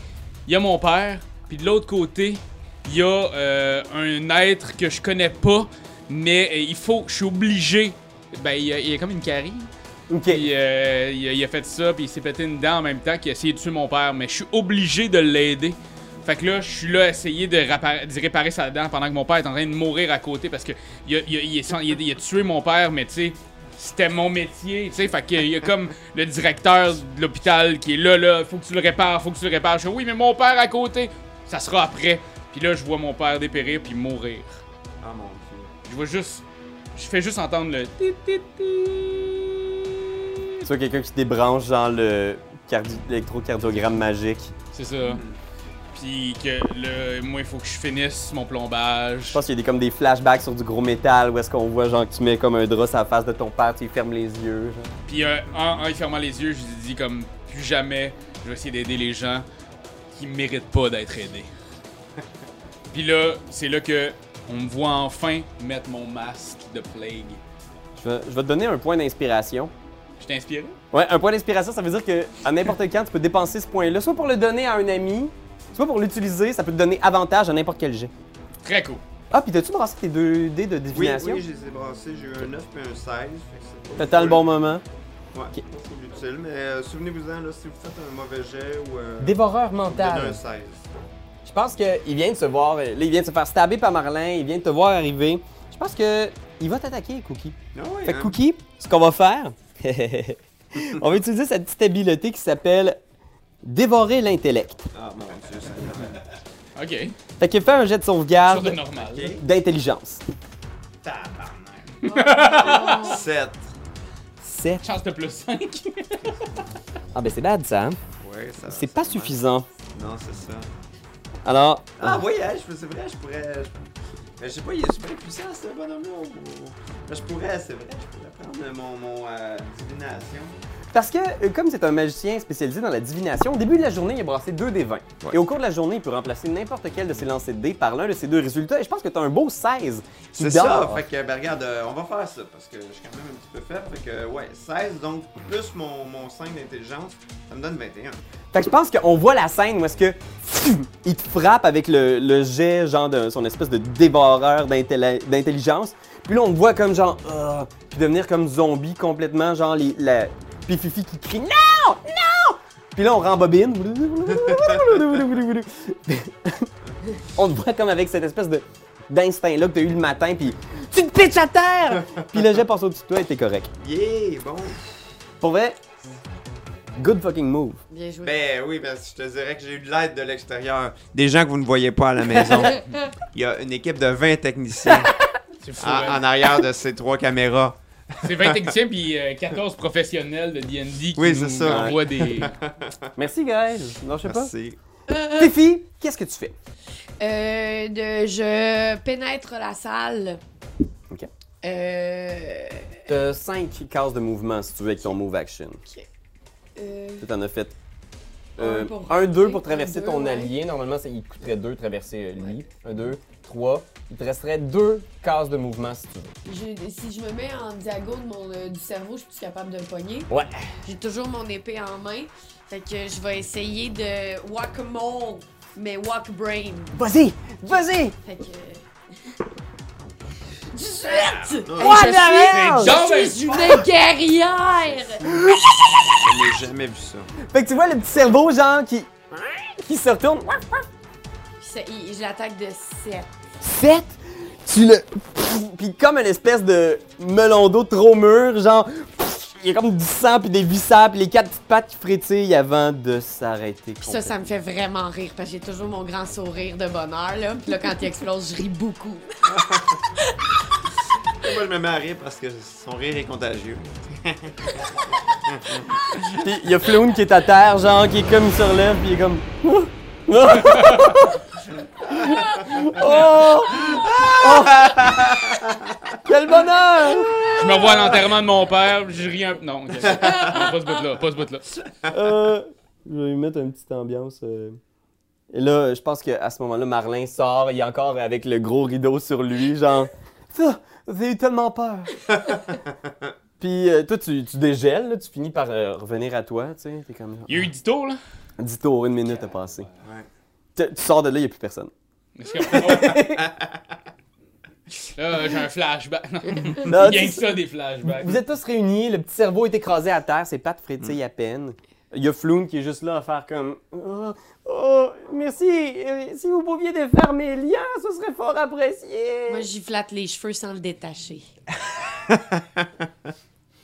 Speaker 3: il y a mon père. Puis de l'autre côté, il y a euh, un être que je connais pas. Mais euh, il faut... Je suis obligé... Ben, il y a, il y a comme une carie.
Speaker 1: Ok.
Speaker 3: Puis euh, il, a, il a fait ça, puis il s'est pété une dent en même temps qu'il a essayé de tuer mon père. Mais je suis obligé de l'aider. Fait que là, je suis là à essayer de, réparer- sa dent pendant que mon père est en train de mourir à côté parce que il a, il il a tué mon père, mais tu sais, c'était mon métier, tu sais. Fait qu'il y a comme le directeur de l'hôpital qui est là, là, faut que tu le répares, faut que tu le répares. Je dis, oui, mais mon père à côté, ça sera après. Puis là, je vois mon père dépérir puis mourir.
Speaker 2: Ah mon dieu.
Speaker 3: Je vois juste. Je fais juste entendre le.
Speaker 1: vois quelqu'un qui débranche, genre, le cardi- l'électrocardiogramme magique.
Speaker 3: C'est ça. Puis que le, moi, il faut que je finisse mon plombage.
Speaker 1: Je pense qu'il y a des, comme des flashbacks sur du gros métal où est-ce qu'on voit, genre, que tu mets comme un drap sur la face de ton père, tu fermes les yeux. Genre.
Speaker 3: Puis euh, en, en y fermant les yeux, je lui dis comme plus jamais, je vais essayer d'aider les gens qui méritent pas d'être aidés. Puis là, c'est là que on me voit enfin mettre mon masque de plague.
Speaker 1: Je vais, je vais te donner un point d'inspiration.
Speaker 3: Je t'ai inspiré?
Speaker 1: Ouais, un point d'inspiration, ça veut dire que à n'importe quand, tu peux dépenser ce point-là, soit pour le donner à un ami, soit pour l'utiliser, ça peut te donner avantage à n'importe quel jet.
Speaker 3: Très cool.
Speaker 1: Ah, puis t'as-tu brassé tes deux dés de
Speaker 2: Oui,
Speaker 1: divination?
Speaker 2: oui, je les ai brassés. J'ai eu un 9 et un 16. Fait que c'est pas
Speaker 1: T'attends le bon moment.
Speaker 2: Ouais, full utile. Mais euh, souvenez-vous-en, là, si vous faites un mauvais jet ou. Euh,
Speaker 1: Dévoreur mental.
Speaker 2: un 16.
Speaker 1: Je pense qu'il vient de se voir. Là, il vient de se faire stabber par Marlin, il vient de te voir arriver. Je pense que il va t'attaquer, Cookie.
Speaker 2: Ah ouais,
Speaker 1: Fait que
Speaker 2: hein?
Speaker 1: Cookie, ce qu'on va faire, on va utiliser cette petite habileté qui s'appelle Dévorer l'intellect.
Speaker 2: Ah mon dieu, ça
Speaker 3: Ok.
Speaker 1: Fait que fais un jet de sauvegarde
Speaker 3: normal.
Speaker 1: d'intelligence.
Speaker 2: Tabarnak. 7.
Speaker 1: 7.
Speaker 3: Chance de plus 5.
Speaker 1: Ah ben c'est bad ça. hein?
Speaker 2: Ouais, ça.
Speaker 1: C'est pas suffisant.
Speaker 2: Non, c'est ça.
Speaker 1: Alors,
Speaker 2: Ah, oui, hein, je- c'est vrai, je pourrais. je- Mais je sais pas, il est super puissant ce bonhomme-là. ou- Mais je pourrais, c'est vrai, je pourrais prendre mon, mon euh, divination.
Speaker 1: Parce que euh, comme c'est un magicien spécialisé dans la divination, au début de la journée, il a brassé 2 des 20. Et au cours de la journée, il peut remplacer n'importe quel de ses lancers de dés par l'un de ces deux résultats. Et je pense que tu as un beau 16 qui
Speaker 2: C'est ça, fait que, ben regarde, euh, on va faire ça parce que je suis quand même un petit peu faible. Fait que, ouais, 16, donc plus mon, mon 5 d'intelligence, ça me donne 21.
Speaker 1: Fait que je pense qu'on voit la scène où est-ce que il te frappe avec le, le jet, genre de son espèce de dévoreur d'intelli- d'intelligence. Puis là, on te voit comme genre, Ah puis devenir comme zombie complètement, genre les, la, puis Fifi qui crie non, non. Puis là, on rembobine. on te voit comme avec cette espèce de d'instinct là que t'as eu le matin, puis tu te pitches à terre. puis le jet passe au-dessus de toi et t'es correct.
Speaker 2: Yeah, bon.
Speaker 1: Pour vrai, good fucking move.
Speaker 4: Bien joué.
Speaker 2: Ben oui, ben je te dirais que j'ai eu de l'aide de l'extérieur. Des gens que vous ne voyez pas à la maison. Il y a une équipe de 20 techniciens en,
Speaker 3: hein.
Speaker 2: en arrière de ces trois caméras.
Speaker 3: C'est 20 techniciens puis euh, 14 professionnels de D&D qui
Speaker 2: Oui,
Speaker 3: nous
Speaker 2: c'est ça.
Speaker 3: envoient des...
Speaker 1: Merci guys. Non, je sais pas.
Speaker 2: Merci.
Speaker 1: Fifi, qu'est-ce que tu fais?
Speaker 4: Euh, de, je pénètre la salle.
Speaker 1: Ok.
Speaker 4: Euh,
Speaker 1: T'as 5 cases de mouvement si tu veux avec ton move action.
Speaker 4: euh,
Speaker 1: Tu t'en as fait
Speaker 4: Un pour
Speaker 1: 1, 2
Speaker 4: monter,
Speaker 1: pour traverser
Speaker 4: un, deux,
Speaker 1: ton
Speaker 4: ouais.
Speaker 1: allié. Normalement, ça, il te coûterait 2 traverser euh, lui. 1, 2, 3. Il te resterait 2 cases de mouvement si tu veux.
Speaker 4: si je me mets en diago de mon, euh, du cerveau, je suis capable de le pogner.
Speaker 1: Ouais.
Speaker 4: J'ai toujours mon épée en main. Fait que je vais essayer de walk-a-mole, mais walk-brain.
Speaker 1: Vas-y! Vas-y!
Speaker 4: Fait que. 18!
Speaker 2: Ah,
Speaker 4: Hey,
Speaker 1: What
Speaker 4: je
Speaker 1: the
Speaker 4: suis-
Speaker 1: hell?
Speaker 4: Je suis une guerrière!
Speaker 2: Je n'ai jamais vu ça.
Speaker 1: Fait que tu vois le petit cerveau, genre, qui. il se retourne.
Speaker 4: Je l'attaque de 7.
Speaker 1: 7! Tu le. Puis comme une espèce de melon d'eau trop mûr, genre. Il y a comme du sang puis des viscères puis les quatre petites pattes qui frétillent avant de s'arrêter.
Speaker 4: Puis ça, ça me fait vraiment rire parce que j'ai toujours mon grand sourire de bonheur, là. Puis là, quand il explose, je ris beaucoup.
Speaker 2: Moi, je me mets à rire parce que son rire est contagieux.
Speaker 1: Il y a Floon qui est à terre, genre, qui est comme il se relève, puis il est comme. oh! Oh! Quel bonheur!
Speaker 3: Je me revois à l'enterrement de mon père, je ris un peu. Non, ok. Non, pas ce bout-là, pas ce bout-là.
Speaker 1: Euh, je vais lui mettre une petite ambiance. euh. Et là, je pense qu'à ce moment-là, Marlin sort, il est encore avec le gros rideau sur lui, genre. Ça, j'ai eu tellement peur. Puis euh, toi, tu, tu dégèles, là, tu finis par euh, revenir à toi, tu sais. T'es comme.
Speaker 3: Il y a eu 10 tours, là.
Speaker 1: 10 tours, une minute à passer.
Speaker 2: Ouais.
Speaker 1: Tu, sors de là, il n'y a plus personne.
Speaker 3: Là, j'ai un flashback. Non,
Speaker 1: Non,
Speaker 3: Rien
Speaker 1: tu-
Speaker 3: que ça, des flashbacks.
Speaker 1: Vous êtes tous réunis, le petit cerveau est écrasé à terre, ses pattes frétillent à peine. Il y a Floon qui est juste là à faire comme Oh, oh, merci, euh, si vous pouviez défaire mes liens, ce serait fort apprécié.
Speaker 4: Moi, j'y flatte les cheveux sans le détacher.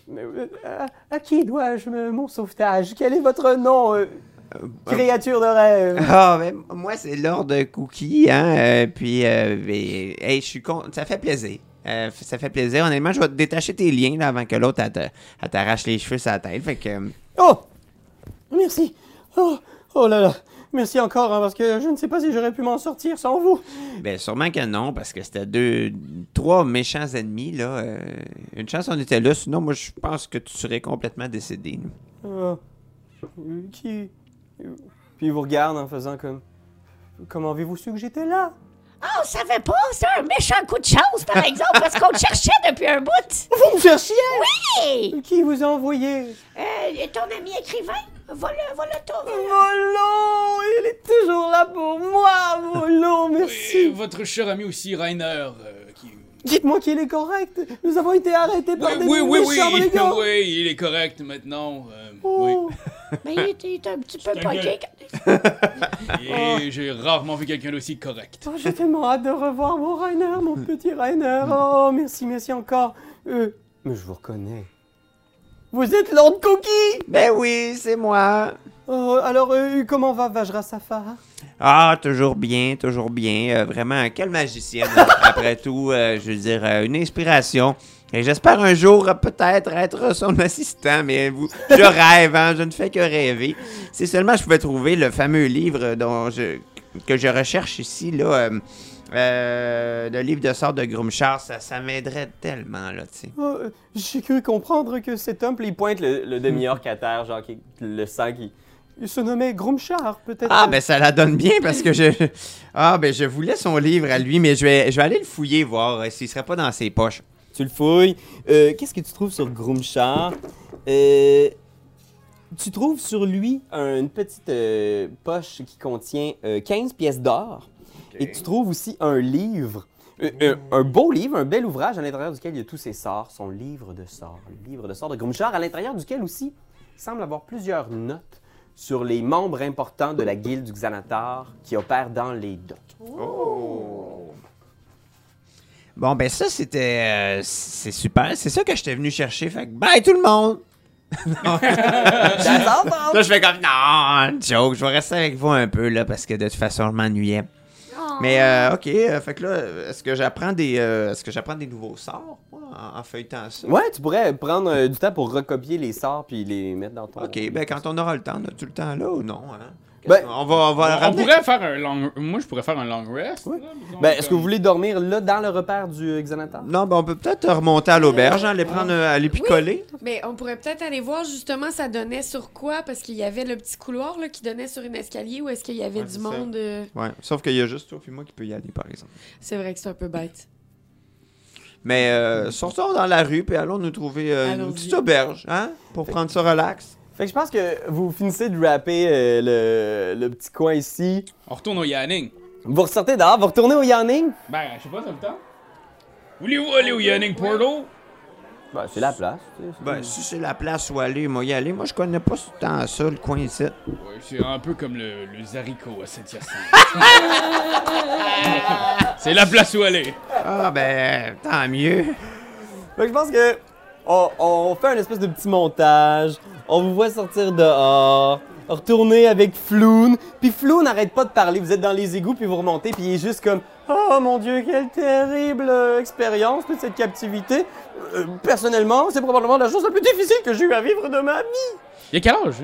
Speaker 1: Mais, euh, à, à qui dois-je me- mon sauvetage? Quel est votre nom, euh, créature de rêve
Speaker 2: Ah, ben, moi, c'est Lord Cookie, hein. euh, puis, euh, hey, je suis con... Ça fait plaisir. Euh, ça fait plaisir. Honnêtement, je vais te détacher tes liens là, avant que l'autre t'arrache les cheveux sur la tête. Fait que. euh,
Speaker 1: Oh Merci. Oh, oh là là. Merci encore, hein, parce que je ne sais pas si j'aurais pu m'en sortir sans vous.
Speaker 2: Ben, sûrement que non, parce que c'était deux, trois méchants ennemis, là. euh, une chance on était là, sinon, moi, je pense que tu serais complètement décédé.
Speaker 1: Euh, euh, qui? Puis il vous regarde en faisant comme. Comment avez-vous su que j'étais là?
Speaker 5: Ah, on savait pas, c'est un méchant coup de chance, par exemple, parce qu'on te cherchait depuis un bout.
Speaker 1: Vous me cherchiez?
Speaker 5: Hey!
Speaker 1: Qui vous a envoyé?
Speaker 5: Euh, ton ami écrivain, voilà, voilà ton...
Speaker 1: Volo Il est toujours là pour moi, Volo,
Speaker 3: Et
Speaker 1: merci
Speaker 3: votre cher ami aussi, Rainer, euh.
Speaker 1: Dites-moi qu'il est correct Nous avons été arrêtés par
Speaker 3: Oui,
Speaker 1: des
Speaker 3: oui, oui, oui,
Speaker 1: brigands
Speaker 3: oui, il est correct maintenant. euh,
Speaker 1: Oh.
Speaker 5: Mais il est, il est un petit peu poqué.
Speaker 3: oui. Et j'ai rarement vu quelqu'un d'aussi correct.
Speaker 1: Oh, J'ai tellement hâte de revoir mon Rainer, mon petit Rainer. Oh, merci, merci encore. Euh, mais je vous reconnais. Vous êtes Lord Cookie
Speaker 2: Ben oui, c'est moi.
Speaker 1: Oh, alors, euh, comment va Vajra Safar
Speaker 2: Ah, toujours bien, toujours bien. Euh, vraiment, quelle magicienne. Après tout, euh, je veux dire, euh, une inspiration. Et j'espère un jour peut-être être son assistant, mais vous, je rêve, hein, je ne fais que rêver. Si seulement je pouvais trouver le fameux livre dont je, que je recherche ici, là, euh, euh, le livre de sorte de Grumchar, ça, ça m'aiderait tellement, là, tu sais.
Speaker 1: Oh, J'ai cru comprendre que cet homme, il pointe le, le demi-orc à terre, genre qui- le sang qui... Il se nommait Grumchar, peut-être.
Speaker 2: Ah, ben ça la donne bien parce que je. Ah, ben je voulais son livre à lui, mais je vais, je vais aller le fouiller, voir euh, s'il serait pas dans ses poches.
Speaker 1: Tu le fouilles. Euh, Qu'est-ce que tu trouves sur Grumchar? Euh, tu trouves sur lui un- une petite euh, poche qui contient euh, 15 pièces d'or. Et tu trouves aussi un livre, euh, euh, un beau livre, un bel ouvrage à l'intérieur duquel il y a tous ses sorts, son livre de sorts, le livre de sorts de Grumchar, à l'intérieur duquel aussi il semble avoir plusieurs notes sur les membres importants de la guilde du Xanatar qui opèrent dans les docks.
Speaker 2: Bon, ben ça, c'était. euh, c'est super. C'est ça que j'étais venu chercher. Fait que bye tout le monde! Là, je fais comme non, joke, je vais rester avec vous un peu là parce que de toute façon, je m'ennuyais. Mais euh, ok, euh, fait que là, est-ce que j'apprends des, euh, est-ce que j'apprends des nouveaux sorts moi, en, en feuilletant ça?
Speaker 1: Ouais, tu pourrais prendre euh, du temps pour recopier les sorts puis les mettre dans ton.
Speaker 2: Ok, ben quand on aura le temps, on a-tu le temps là ou non? Hein?
Speaker 1: Ben-
Speaker 2: on va, on va
Speaker 3: On
Speaker 2: ramener-
Speaker 3: pourrait faire un long... Moi, je pourrais faire un long rest. là,
Speaker 1: Ben, est-ce que vous voulez dormir là dans le repère du Xanatar?
Speaker 2: Non, ben on peut peut-être remonter à l'auberge, hein, aller prendre, euh, aller picoler.
Speaker 4: Mais on pourrait peut-être aller voir justement ça donnait sur quoi, parce qu'il y avait le petit couloir là, qui donnait sur un escalier ou est-ce qu'il y avait
Speaker 2: Ouais,
Speaker 4: du monde. euh,
Speaker 2: Ouais, sauf qu'il y a juste toi et moi qui peut y aller, par exemple.
Speaker 4: C'est vrai que c'est un peu bête.
Speaker 2: Mais euh, sortons dans la rue, puis allons nous trouver euh, une petite auberge, hein, pour prendre ça relax.
Speaker 1: Fait que je pense que vous finissez de rapper euh, le, le petit coin ici.
Speaker 3: On retourne au Yanning.
Speaker 1: Vous ressortez dehors, vous retournez au Yanning?
Speaker 3: Ben, je sais pas, ça le temps. Voulez-vous aller au Yanning Portal?
Speaker 1: Ben, c'est la place. tu sais.
Speaker 2: Ben, si c'est la place où aller, moi y aller. Moi, je connais pas tant ça, le coin ici.
Speaker 3: Ouais, c'est un peu comme le, le Zarico à Saint-Hyacinthe. c'est la place où aller.
Speaker 2: Ah, ben, tant mieux.
Speaker 1: Fait que je pense que on, on fait un espèce de petit montage. On vous voit sortir dehors, retourner avec Floun. Puis Floun n'arrête pas de parler. Vous êtes dans les égouts, puis vous remontez, puis il est juste comme Oh mon Dieu, quelle terrible euh, expérience, toute cette captivité. Euh, personnellement, c'est probablement la chose la plus difficile que j'ai eu à vivre de ma vie.
Speaker 3: Il a quel âge?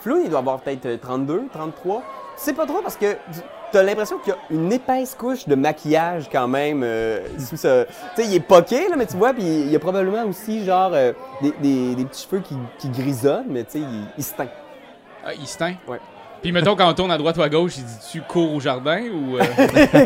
Speaker 1: Floun, il doit avoir peut-être euh, 32, 33. C'est pas trop parce que t'as l'impression qu'il y a une épaisse couche de maquillage quand même euh, sous ce... Tu sais, il est poqué, là, mais tu vois, puis il y a probablement aussi, genre, euh, des, des- des petits cheveux qui, qui grisonnent, mais tu sais, il, il se teint.
Speaker 3: Ah, il se teint?
Speaker 1: Ouais.
Speaker 3: Puis mettons, quand on tourne à droite ou à gauche, il dit-tu cours au jardin ou... euh,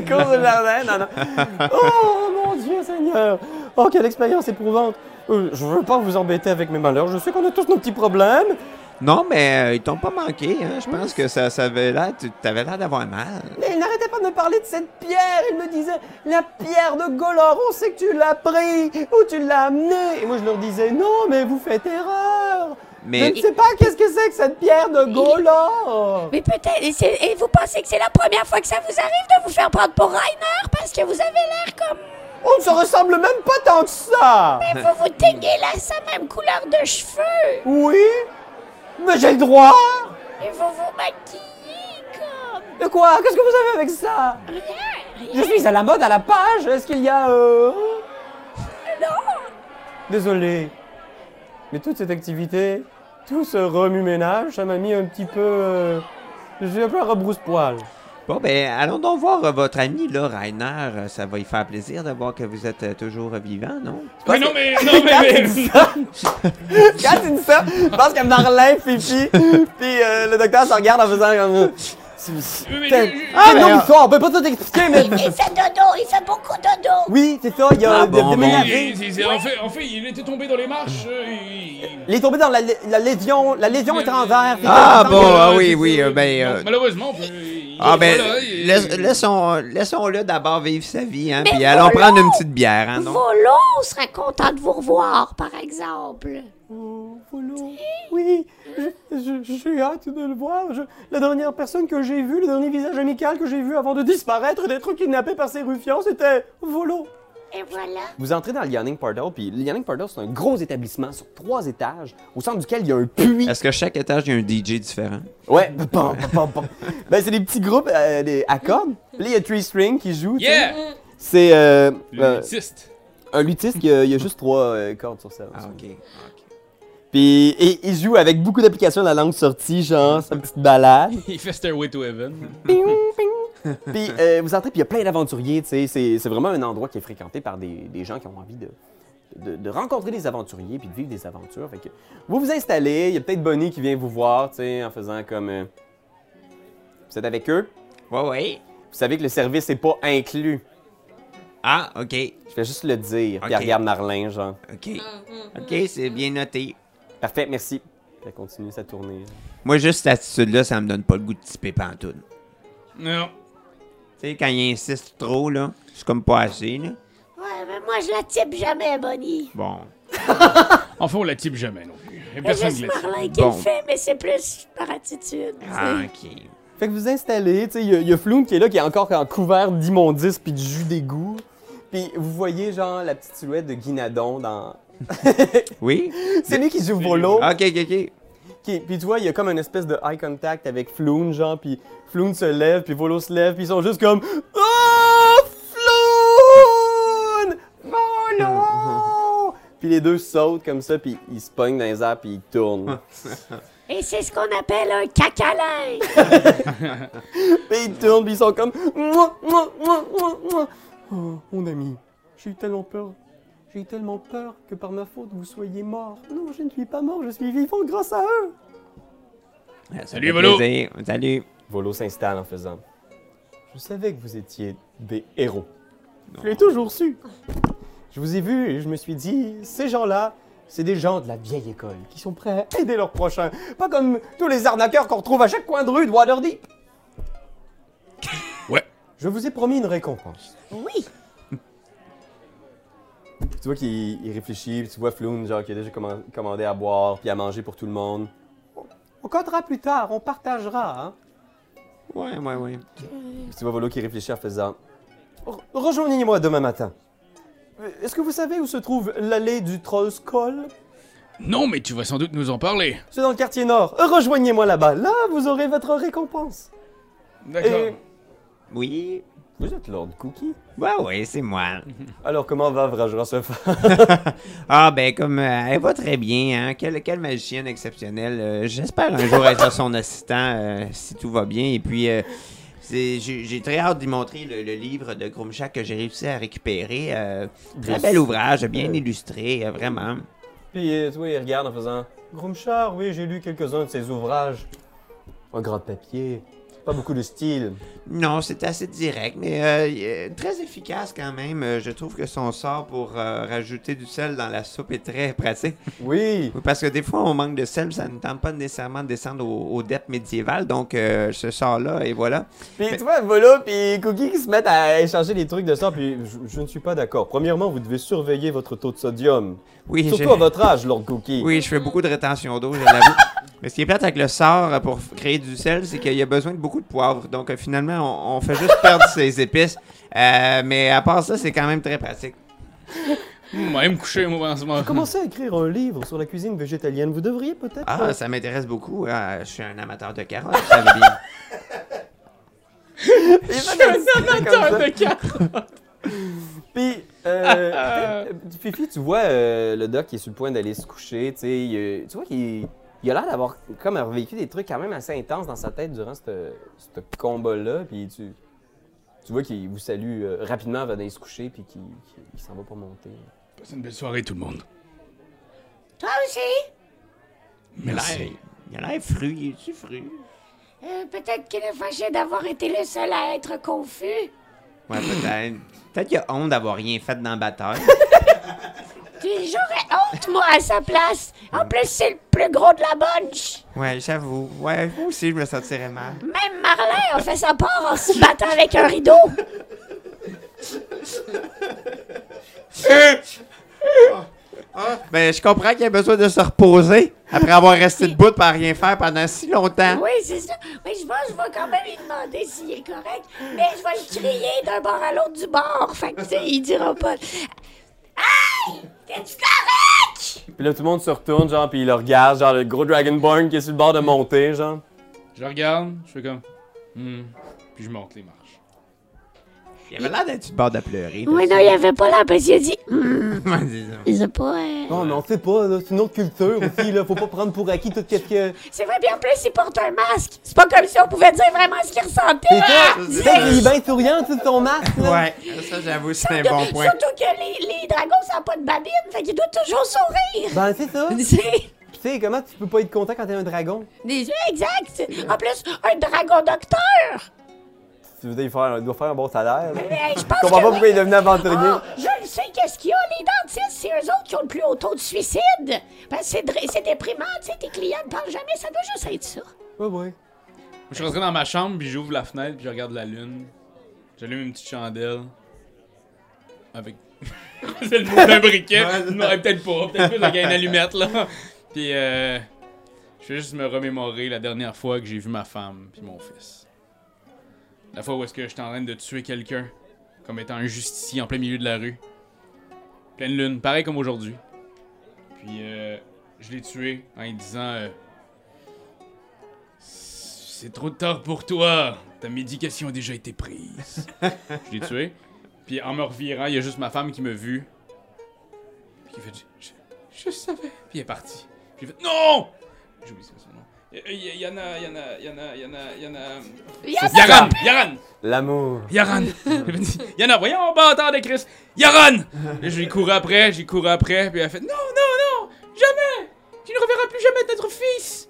Speaker 1: Cours de jardin, non, non. Oh, mon Dieu Seigneur! Oh, quelle expérience éprouvante! Euh, je veux pas vous embêter avec mes malheurs, je sais qu'on a tous nos petits problèmes.
Speaker 2: Non, mais euh, ils t'ont pas manqué, hein. Je pense que ça, ça avait l'air. tu- T'avais l'air d'avoir mal.
Speaker 1: Mais il n'arrêtait pas de me parler de cette pierre. Il me disait La pierre de Golor, on sait que tu l'as pris ou tu l'as amenée. Et moi, je leur disais Non, mais vous faites erreur. Je
Speaker 2: Mais.
Speaker 1: ne sais pas qu'est-ce que c'est que cette pierre de Golor.
Speaker 5: Mais peut-être, et, vous pensez que c'est la première fois que ça vous arrive de vous faire prendre pour Rainer parce que vous avez l'air comme...
Speaker 1: On ne se ressemble même pas tant que ça.
Speaker 5: Mais vous vous teignez la sa même couleur de cheveux
Speaker 1: Oui, mais j'ai le droit.
Speaker 5: et vous vous maquillez comme...
Speaker 1: De quoi? Qu'est-ce que vous avez avec ça?
Speaker 5: Rien,
Speaker 1: Je
Speaker 5: rien.
Speaker 1: suis à la mode à la page. Est-ce qu'il y a. Euh...
Speaker 5: Non
Speaker 1: Désolé. Mais toute cette activité, tout ce remue-ménage, ça m'a mis un petit peu. euh, Je suis un peu à rebrousse-poil.
Speaker 2: Bon, ben, allons donc voir euh, votre ami, là, Rainer. Euh, Ça va lui faire plaisir de voir que vous êtes euh, toujours vivant, non?
Speaker 3: Mais non, mais... Non, mais...
Speaker 1: Quand tu
Speaker 3: mais-
Speaker 1: dis ça, quand tu dis ça, je pense que Marlin, Fifi, puis euh, le docteur se regarde en faisant comme. Ah,
Speaker 2: Ah,
Speaker 1: non,
Speaker 2: mais-
Speaker 1: on peut pas tout expliquer, mais.
Speaker 5: Il fait dodo, il fait beaucoup dodo
Speaker 1: Oui, c'est ça, il a
Speaker 2: Ah,
Speaker 1: déménagé.
Speaker 3: En, fait, en il était tombé dans les marches. euh, il-
Speaker 1: est tombé dans la, la légion, la légion étrangère. Fifi.
Speaker 2: Ah,
Speaker 1: Il
Speaker 2: bon, ah
Speaker 3: Euh,
Speaker 2: oui, oui, euh, ben, euh,
Speaker 3: Malheureusement, on peut- il-
Speaker 2: Ah, ben, laissons-le d'abord vivre sa vie, hein. Puis allons prendre une petite bière, hein, non?
Speaker 5: Volo serait content de vous revoir, par exemple.
Speaker 1: Oh, Volo. Oui, je, suis hâte de le voir. Je- la dernière personne que j'ai vue, le dernier visage amical que j'ai vu avant de disparaître et d'être kidnappé par ces ruffians, c'était Volo.
Speaker 5: Et voilà.
Speaker 1: Vous entrez dans le Yanning Portal, puis le Yanning Portal, c'est un gros établissement sur trois étages, au centre duquel il y a un puits.
Speaker 2: Est-ce que chaque étage, il y a un DJ différent?
Speaker 1: Ouais, bon, bon, bon. Ben, c'est des petits groupes euh, des, à cordes. Puis Là, il y a Tree String qui joue.
Speaker 3: Yeah!
Speaker 1: C'est euh, euh,
Speaker 3: luthiste.
Speaker 1: un luthiste qui a, il y a juste trois euh, cordes sur ça.
Speaker 2: Ah, ok.
Speaker 1: Puis et, il joue avec beaucoup d'applications de la langue sortie, genre sa petite balade.
Speaker 3: Il fait Stairway to Heaven.
Speaker 1: Ping, ping. Puis euh, vous entrez, puis il y a plein d'aventuriers, tu sais. C'est, c'est vraiment un endroit qui est fréquenté par des, des gens qui ont envie de, de, de rencontrer des aventuriers puis de vivre des aventures. Fait que vous vous installez, il y a peut-être Bonnie qui vient vous voir, tu sais, en faisant comme. euh, vous êtes avec eux?
Speaker 2: Ouais, ouais.
Speaker 1: Vous savez que le service n'est pas inclus.
Speaker 2: Ah, ok.
Speaker 1: Je vais juste le dire. Puis
Speaker 2: Ok.
Speaker 1: elle regarde Marlin, genre.
Speaker 2: Ok. Ok, c'est bien noté.
Speaker 1: Parfait, merci. Elle continue sa tournée.
Speaker 2: Moi, juste cette attitude-là, ça me donne pas le goût de typer pantoute.
Speaker 3: Non.
Speaker 2: Tu sais, quand il insiste trop, là, c'est comme pas assez, là.
Speaker 5: Ouais, mais moi, je la type jamais, Bonnie.
Speaker 2: Bon.
Speaker 3: Enfin, on la type jamais non plus. Il y a
Speaker 5: C'est
Speaker 3: personne qui
Speaker 5: juste
Speaker 3: la type.
Speaker 5: Marlin qui
Speaker 2: Bon.
Speaker 5: le fait, mais c'est plus par attitude.
Speaker 2: Ah, ok.
Speaker 1: Fait que vous installez, tu sais, il y a- il y, a Floun qui est là, qui est encore en couvert d'immondices puis de jus d'égout. Puis vous voyez, genre, la petite silhouette de Guinadon dans...
Speaker 2: Oui?
Speaker 1: C'est lui qui joue Volo.
Speaker 2: Ok, ok, ok.
Speaker 1: Qui- Puis tu vois, il y a comme une espèce de eye contact avec Floun, genre, puis Floun se lève, puis Volo se lève, puis ils sont juste comme Oh, Floun! Volo! puis les deux sautent comme ça, puis ils se pognent dans les airs, puis ils tournent.
Speaker 5: Et c'est ce qu'on appelle un cacalin.
Speaker 1: puis ils tournent, puis ils sont comme Mouah, mouah, mouah, mouah, mouah. Oh, mon ami, j'ai eu tellement peur. J'ai eu tellement peur que par ma faute vous soyez mort. Non, je ne suis pas mort, je suis vivant grâce à eux.
Speaker 2: Ah, ça
Speaker 3: Salut, Volo.
Speaker 2: plaisir. Salut.
Speaker 1: Volo s'installe en faisant Je savais que vous étiez des héros. Je l'ai toujours su. Je vous ai vu et je me suis dit ces gens-là, c'est des gens de la vieille école qui sont prêts à aider leurs prochains. Pas comme tous les arnaqueurs qu'on retrouve à chaque coin de rue de Waterdeep.
Speaker 3: Ouais.
Speaker 1: Je vous ai promis une récompense.
Speaker 5: Oui.
Speaker 1: Tu vois qu'il il réfléchit, puis tu vois Floon, genre, qui a déjà comman- commandé à boire, puis à manger pour tout le monde. On, comptera plus tard, on partagera, hein.
Speaker 2: Ouais, ouais, ouais.
Speaker 1: Puis tu vois Volo qui réfléchit en faisant Re- Rejoignez-moi demain matin. Euh, Est-ce que vous savez où se trouve l'allée du Trollskull
Speaker 3: Non, mais tu vas sans doute nous en parler.
Speaker 1: C'est dans le quartier nord. Euh, Rejoignez-moi là-bas. Là, vous aurez votre récompense.
Speaker 3: D'accord.
Speaker 1: Et
Speaker 2: Oui.
Speaker 1: Vous êtes Lord Cookie?
Speaker 2: Ouais, ouais, c'est moi.
Speaker 1: Alors, comment va Vrajra se faire
Speaker 2: Ah, ben, comme euh, elle va très bien, hein. Quelle, quelle magicienne exceptionnelle. Euh, J'espère un jour être son assistant euh, si tout va bien. Et puis, euh, j'ai très hâte d'y montrer le, le livre de Grumchak que j'ai réussi à récupérer. Très bel ouvrage, bien illustré, vraiment.
Speaker 1: Puis, il regarde en faisant Grumchar, oui, j'ai lu quelques-uns de ses ouvrages. Un grand papier. Pas beaucoup de style.
Speaker 2: Non, c'est assez direct, mais euh, très efficace quand même. Euh, je trouve que son sort pour euh, rajouter du sel dans la soupe est très pratique.
Speaker 1: Oui.
Speaker 2: Parce que des fois, on manque de sel, ça ne tente pas nécessairement de descendre aux, aux dettes médiévales. Donc, euh, ce sort-là, et voilà.
Speaker 1: Puis, tu vois, Volo puis Cookie qui se mettent à échanger des trucs de ça, puis je, je ne suis pas d'accord. Premièrement, vous devez surveiller votre taux de sodium.
Speaker 2: Oui,
Speaker 1: Surtout à votre âge, Lord Cookie.
Speaker 2: oui, je fais beaucoup de rétention d'eau, je l'avoue. Mais ce qui est plate avec le sort euh, pour créer du sel, c'est qu'il y a besoin de beaucoup de poivre. Donc, euh, finalement, on, on fait juste perdre ses épices. Euh, mais à part ça, c'est quand même très pratique.
Speaker 3: Hmm, aller me coucher, moi, en ce moment.
Speaker 1: Commencez à écrire un livre sur la cuisine végétalienne. Vous devriez peut-être.
Speaker 2: Ah,
Speaker 1: euh,
Speaker 2: ça m'intéresse beaucoup. Ah, je suis un amateur de carottes, vous savez bien.
Speaker 1: je suis un amateur
Speaker 3: de cartes.
Speaker 1: Puis, euh, Fifi, tu vois euh, le doc qui est sur le point d'aller se coucher, euh, tu vois qu'il il a l'air d'avoir comme vécu des trucs quand même assez intenses dans sa tête durant ce ce combat-là, puis tu, tu vois qu'il vous salue euh, rapidement avant d'aller se coucher, puis qu'il qu'il- qu'il s'en va pour monter.
Speaker 3: Passez une belle soirée, tout le monde.
Speaker 5: Toi aussi?
Speaker 3: Merci.
Speaker 2: Il a l'air fru. Il est-tu fru?
Speaker 5: Euh, Peut-être qu'il est fâché d'avoir été le seul à être confus.
Speaker 2: Ouais, peut-être. Peut-être qu'il a honte d'avoir rien fait dans la bataille.
Speaker 5: J'aurais honte, moi, à sa place. En plus, c'est le plus gros de la bunch.
Speaker 2: Ouais, j'avoue. Ouais, moi aussi, je me sentirais mal.
Speaker 5: Même Marlin a fait sa part en se battant avec un rideau.
Speaker 2: Ben, je comprends qu'il a besoin de se reposer après avoir resté debout par rien faire pendant si longtemps.
Speaker 5: Oui, c'est ça. Mais je que je vais quand même lui demander s'il est correct. Mais je vais le crier d'un bord à l'autre du bord. Fait que, tu sais, il dira pas. Hey! T'es-tu correct?
Speaker 1: Puis là, tout le monde se retourne, genre, puis il le regarde, genre, le gros Dragonborn qui est sur le bord de monter, genre.
Speaker 3: Je regarde, je fais comme. Hmm. Puis je monte les marches.
Speaker 2: Il avait l'air d'être sur le bord de pleurer.
Speaker 5: Oui, non, il avait pas l'air parce qu'il a dit. Hmm,
Speaker 2: ça.
Speaker 5: je sais pas. euh,
Speaker 1: Non, mais on sait pas, là, c'est une autre culture aussi, là, faut pas prendre pour acquis tout ce que...
Speaker 5: C'est vrai, bien en plus, il porte un masque. C'est pas comme si on pouvait dire vraiment ce qu'il ressentait.
Speaker 1: C'est ça,
Speaker 2: c'est
Speaker 1: il est bien souriant, tu sais, son masque, là.
Speaker 2: Ouais, ça, j'avoue, c'est un bon point.
Speaker 5: Surtout que les, les dragons, ça n'a pas de babine, fait qu'il doit toujours sourire.
Speaker 1: Ben, c'est ça.
Speaker 5: C'est-
Speaker 1: Tu sais, comment tu peux pas être content quand t'es un dragon?
Speaker 5: Yeux exact. En plus, un dragon docteur.
Speaker 1: Tu veux dire, il, faire- il doit faire un bon salaire.
Speaker 5: Mais je
Speaker 1: Je
Speaker 5: pense
Speaker 1: comprends
Speaker 5: que
Speaker 1: pas
Speaker 5: oui.
Speaker 1: pourquoi il est devenu aventurier.
Speaker 5: Ah, je le sais, qu'est-ce qu'il y a? Les dentistes, c'est eux autres qui ont le plus haut taux de suicide. Parce que c'est dr- c'est déprimant, tu sais, tes clients ne parlent jamais, ça doit juste être ça.
Speaker 1: Ouais, ouais.
Speaker 3: Je suis rentré dans ma chambre, puis j'ouvre la fenêtre, puis je regarde la lune. J'allume une petite chandelle. Avec. c'est le mot d'un briquet. non, peut-être pas. Peut-être plus avec une allumette, là. Puis, euh. Je vais juste me remémorer la dernière fois que j'ai vu ma femme, puis mon fils. La fois où est-ce que j'étais en train de tuer quelqu'un, comme étant un justicier en plein milieu de la rue. Pleine lune, pareil comme aujourd'hui. Puis, euh. Je l'ai tué en lui disant. euh, c'est trop tard pour toi. Ta médication a déjà été prise. je l'ai tué. Puis en me revirant, il y a juste ma femme qui m'a vu. Puis qui fait je, je, je savais. Puis elle est partie. Puis j'ai fait Non J'ai oublié son nom. Il y, y en a, il y en a, il y en a, il y en a, il y en a.
Speaker 5: Il y a
Speaker 3: Yaran Yaran
Speaker 1: L'amour.
Speaker 3: Yaran Il y en a, voyons, bâtard de Christ Yaran Là, j'ai couru après, j'ai couru après, puis elle a fait Non, non, non Jamais Tu ne reverras plus jamais notre fils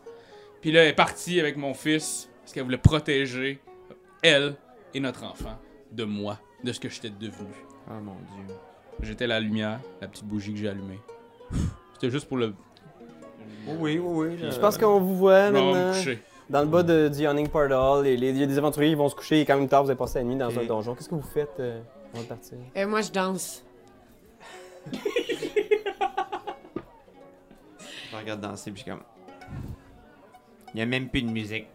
Speaker 3: Puis là, elle est partie avec mon fils, parce qu'elle voulait protéger elle et notre enfant de moi, de ce que j'étais devenu.
Speaker 2: Oh mon dieu.
Speaker 3: J'étais la lumière, la petite bougie que j'ai allumée. C'était juste pour le.
Speaker 2: Oui, oui, oui.
Speaker 1: Je pense qu'on vous voit
Speaker 3: je
Speaker 1: maintenant. Dans le bas de, du Yawning Portal, les, les, les aventuriers ils vont se coucher, il est quand même tard, vous avez passé la nuit dans un donjon. Qu'est-ce que vous faites euh, avant de partir?
Speaker 4: Et moi, je danse.
Speaker 2: je regarde danser, puis je suis comme... Il n'y a même plus de musique.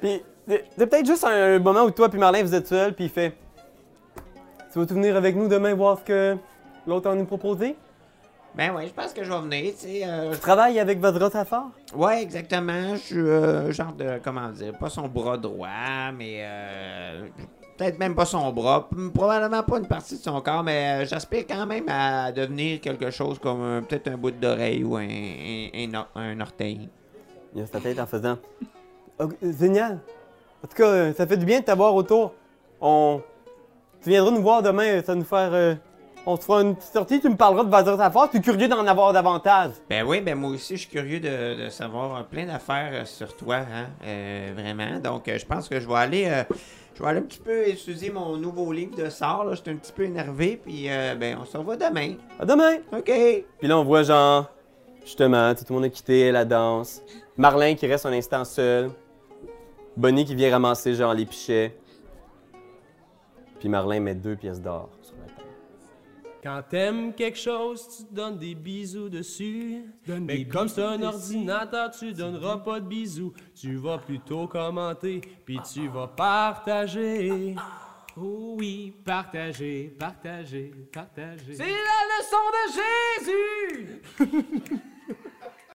Speaker 1: Puis, c'est peut-être juste un, moment où toi puis Marlin, vous êtes seuls, puis il fait... Tu veux tout venir avec nous demain voir ce que l'autre a nous proposé?
Speaker 2: Ben ouais, je pense que je vais venir, tu sais. euh,
Speaker 1: Je travaille avec votre rotafort.
Speaker 2: Ouais, exactement. Je suis euh, genre de. Comment dire Pas son bras droit, mais. euh, Peut-être même pas son bras. Probablement pas une partie de son corps, mais euh, j'aspire quand même à devenir quelque chose comme peut-être un bout d'oreille ou un, un, un or- un orteil.
Speaker 1: Il a sa tête en faisant Oh, Génial En tout cas, euh, ça fait du bien de t'avoir autour. On. Tu viendras nous voir demain, ça va nous faire. On se fera une petite sortie, tu me parleras de votre rotafort, tu es curieux d'en avoir davantage.
Speaker 2: Ben oui, ben moi aussi, je suis curieux de, de savoir euh, plein d'affaires euh, sur toi, hein, euh, vraiment. Donc, je pense que je vais aller, euh, je vais aller un petit peu étudier mon nouveau livre de sort. Là, j'étais un petit peu énervé, puis euh, ben on se revoit demain.
Speaker 1: À demain
Speaker 2: Ok.
Speaker 1: Puis là, on voit genre, justement, tout le monde a quitté la danse. Marlin qui reste un instant seul. Bonnie qui vient ramasser genre les pichets. Puis Marlin met deux pièces d'or.
Speaker 6: Quand t'aimes quelque chose, tu te donnes des bisous dessus. Mais comme c'est un ordinateur, tu donneras pas de bisous. Tu vas plutôt commenter, puis tu vas partager.
Speaker 7: Oh oui, partagez, partagez, partagez.
Speaker 6: C'est la leçon de Jésus!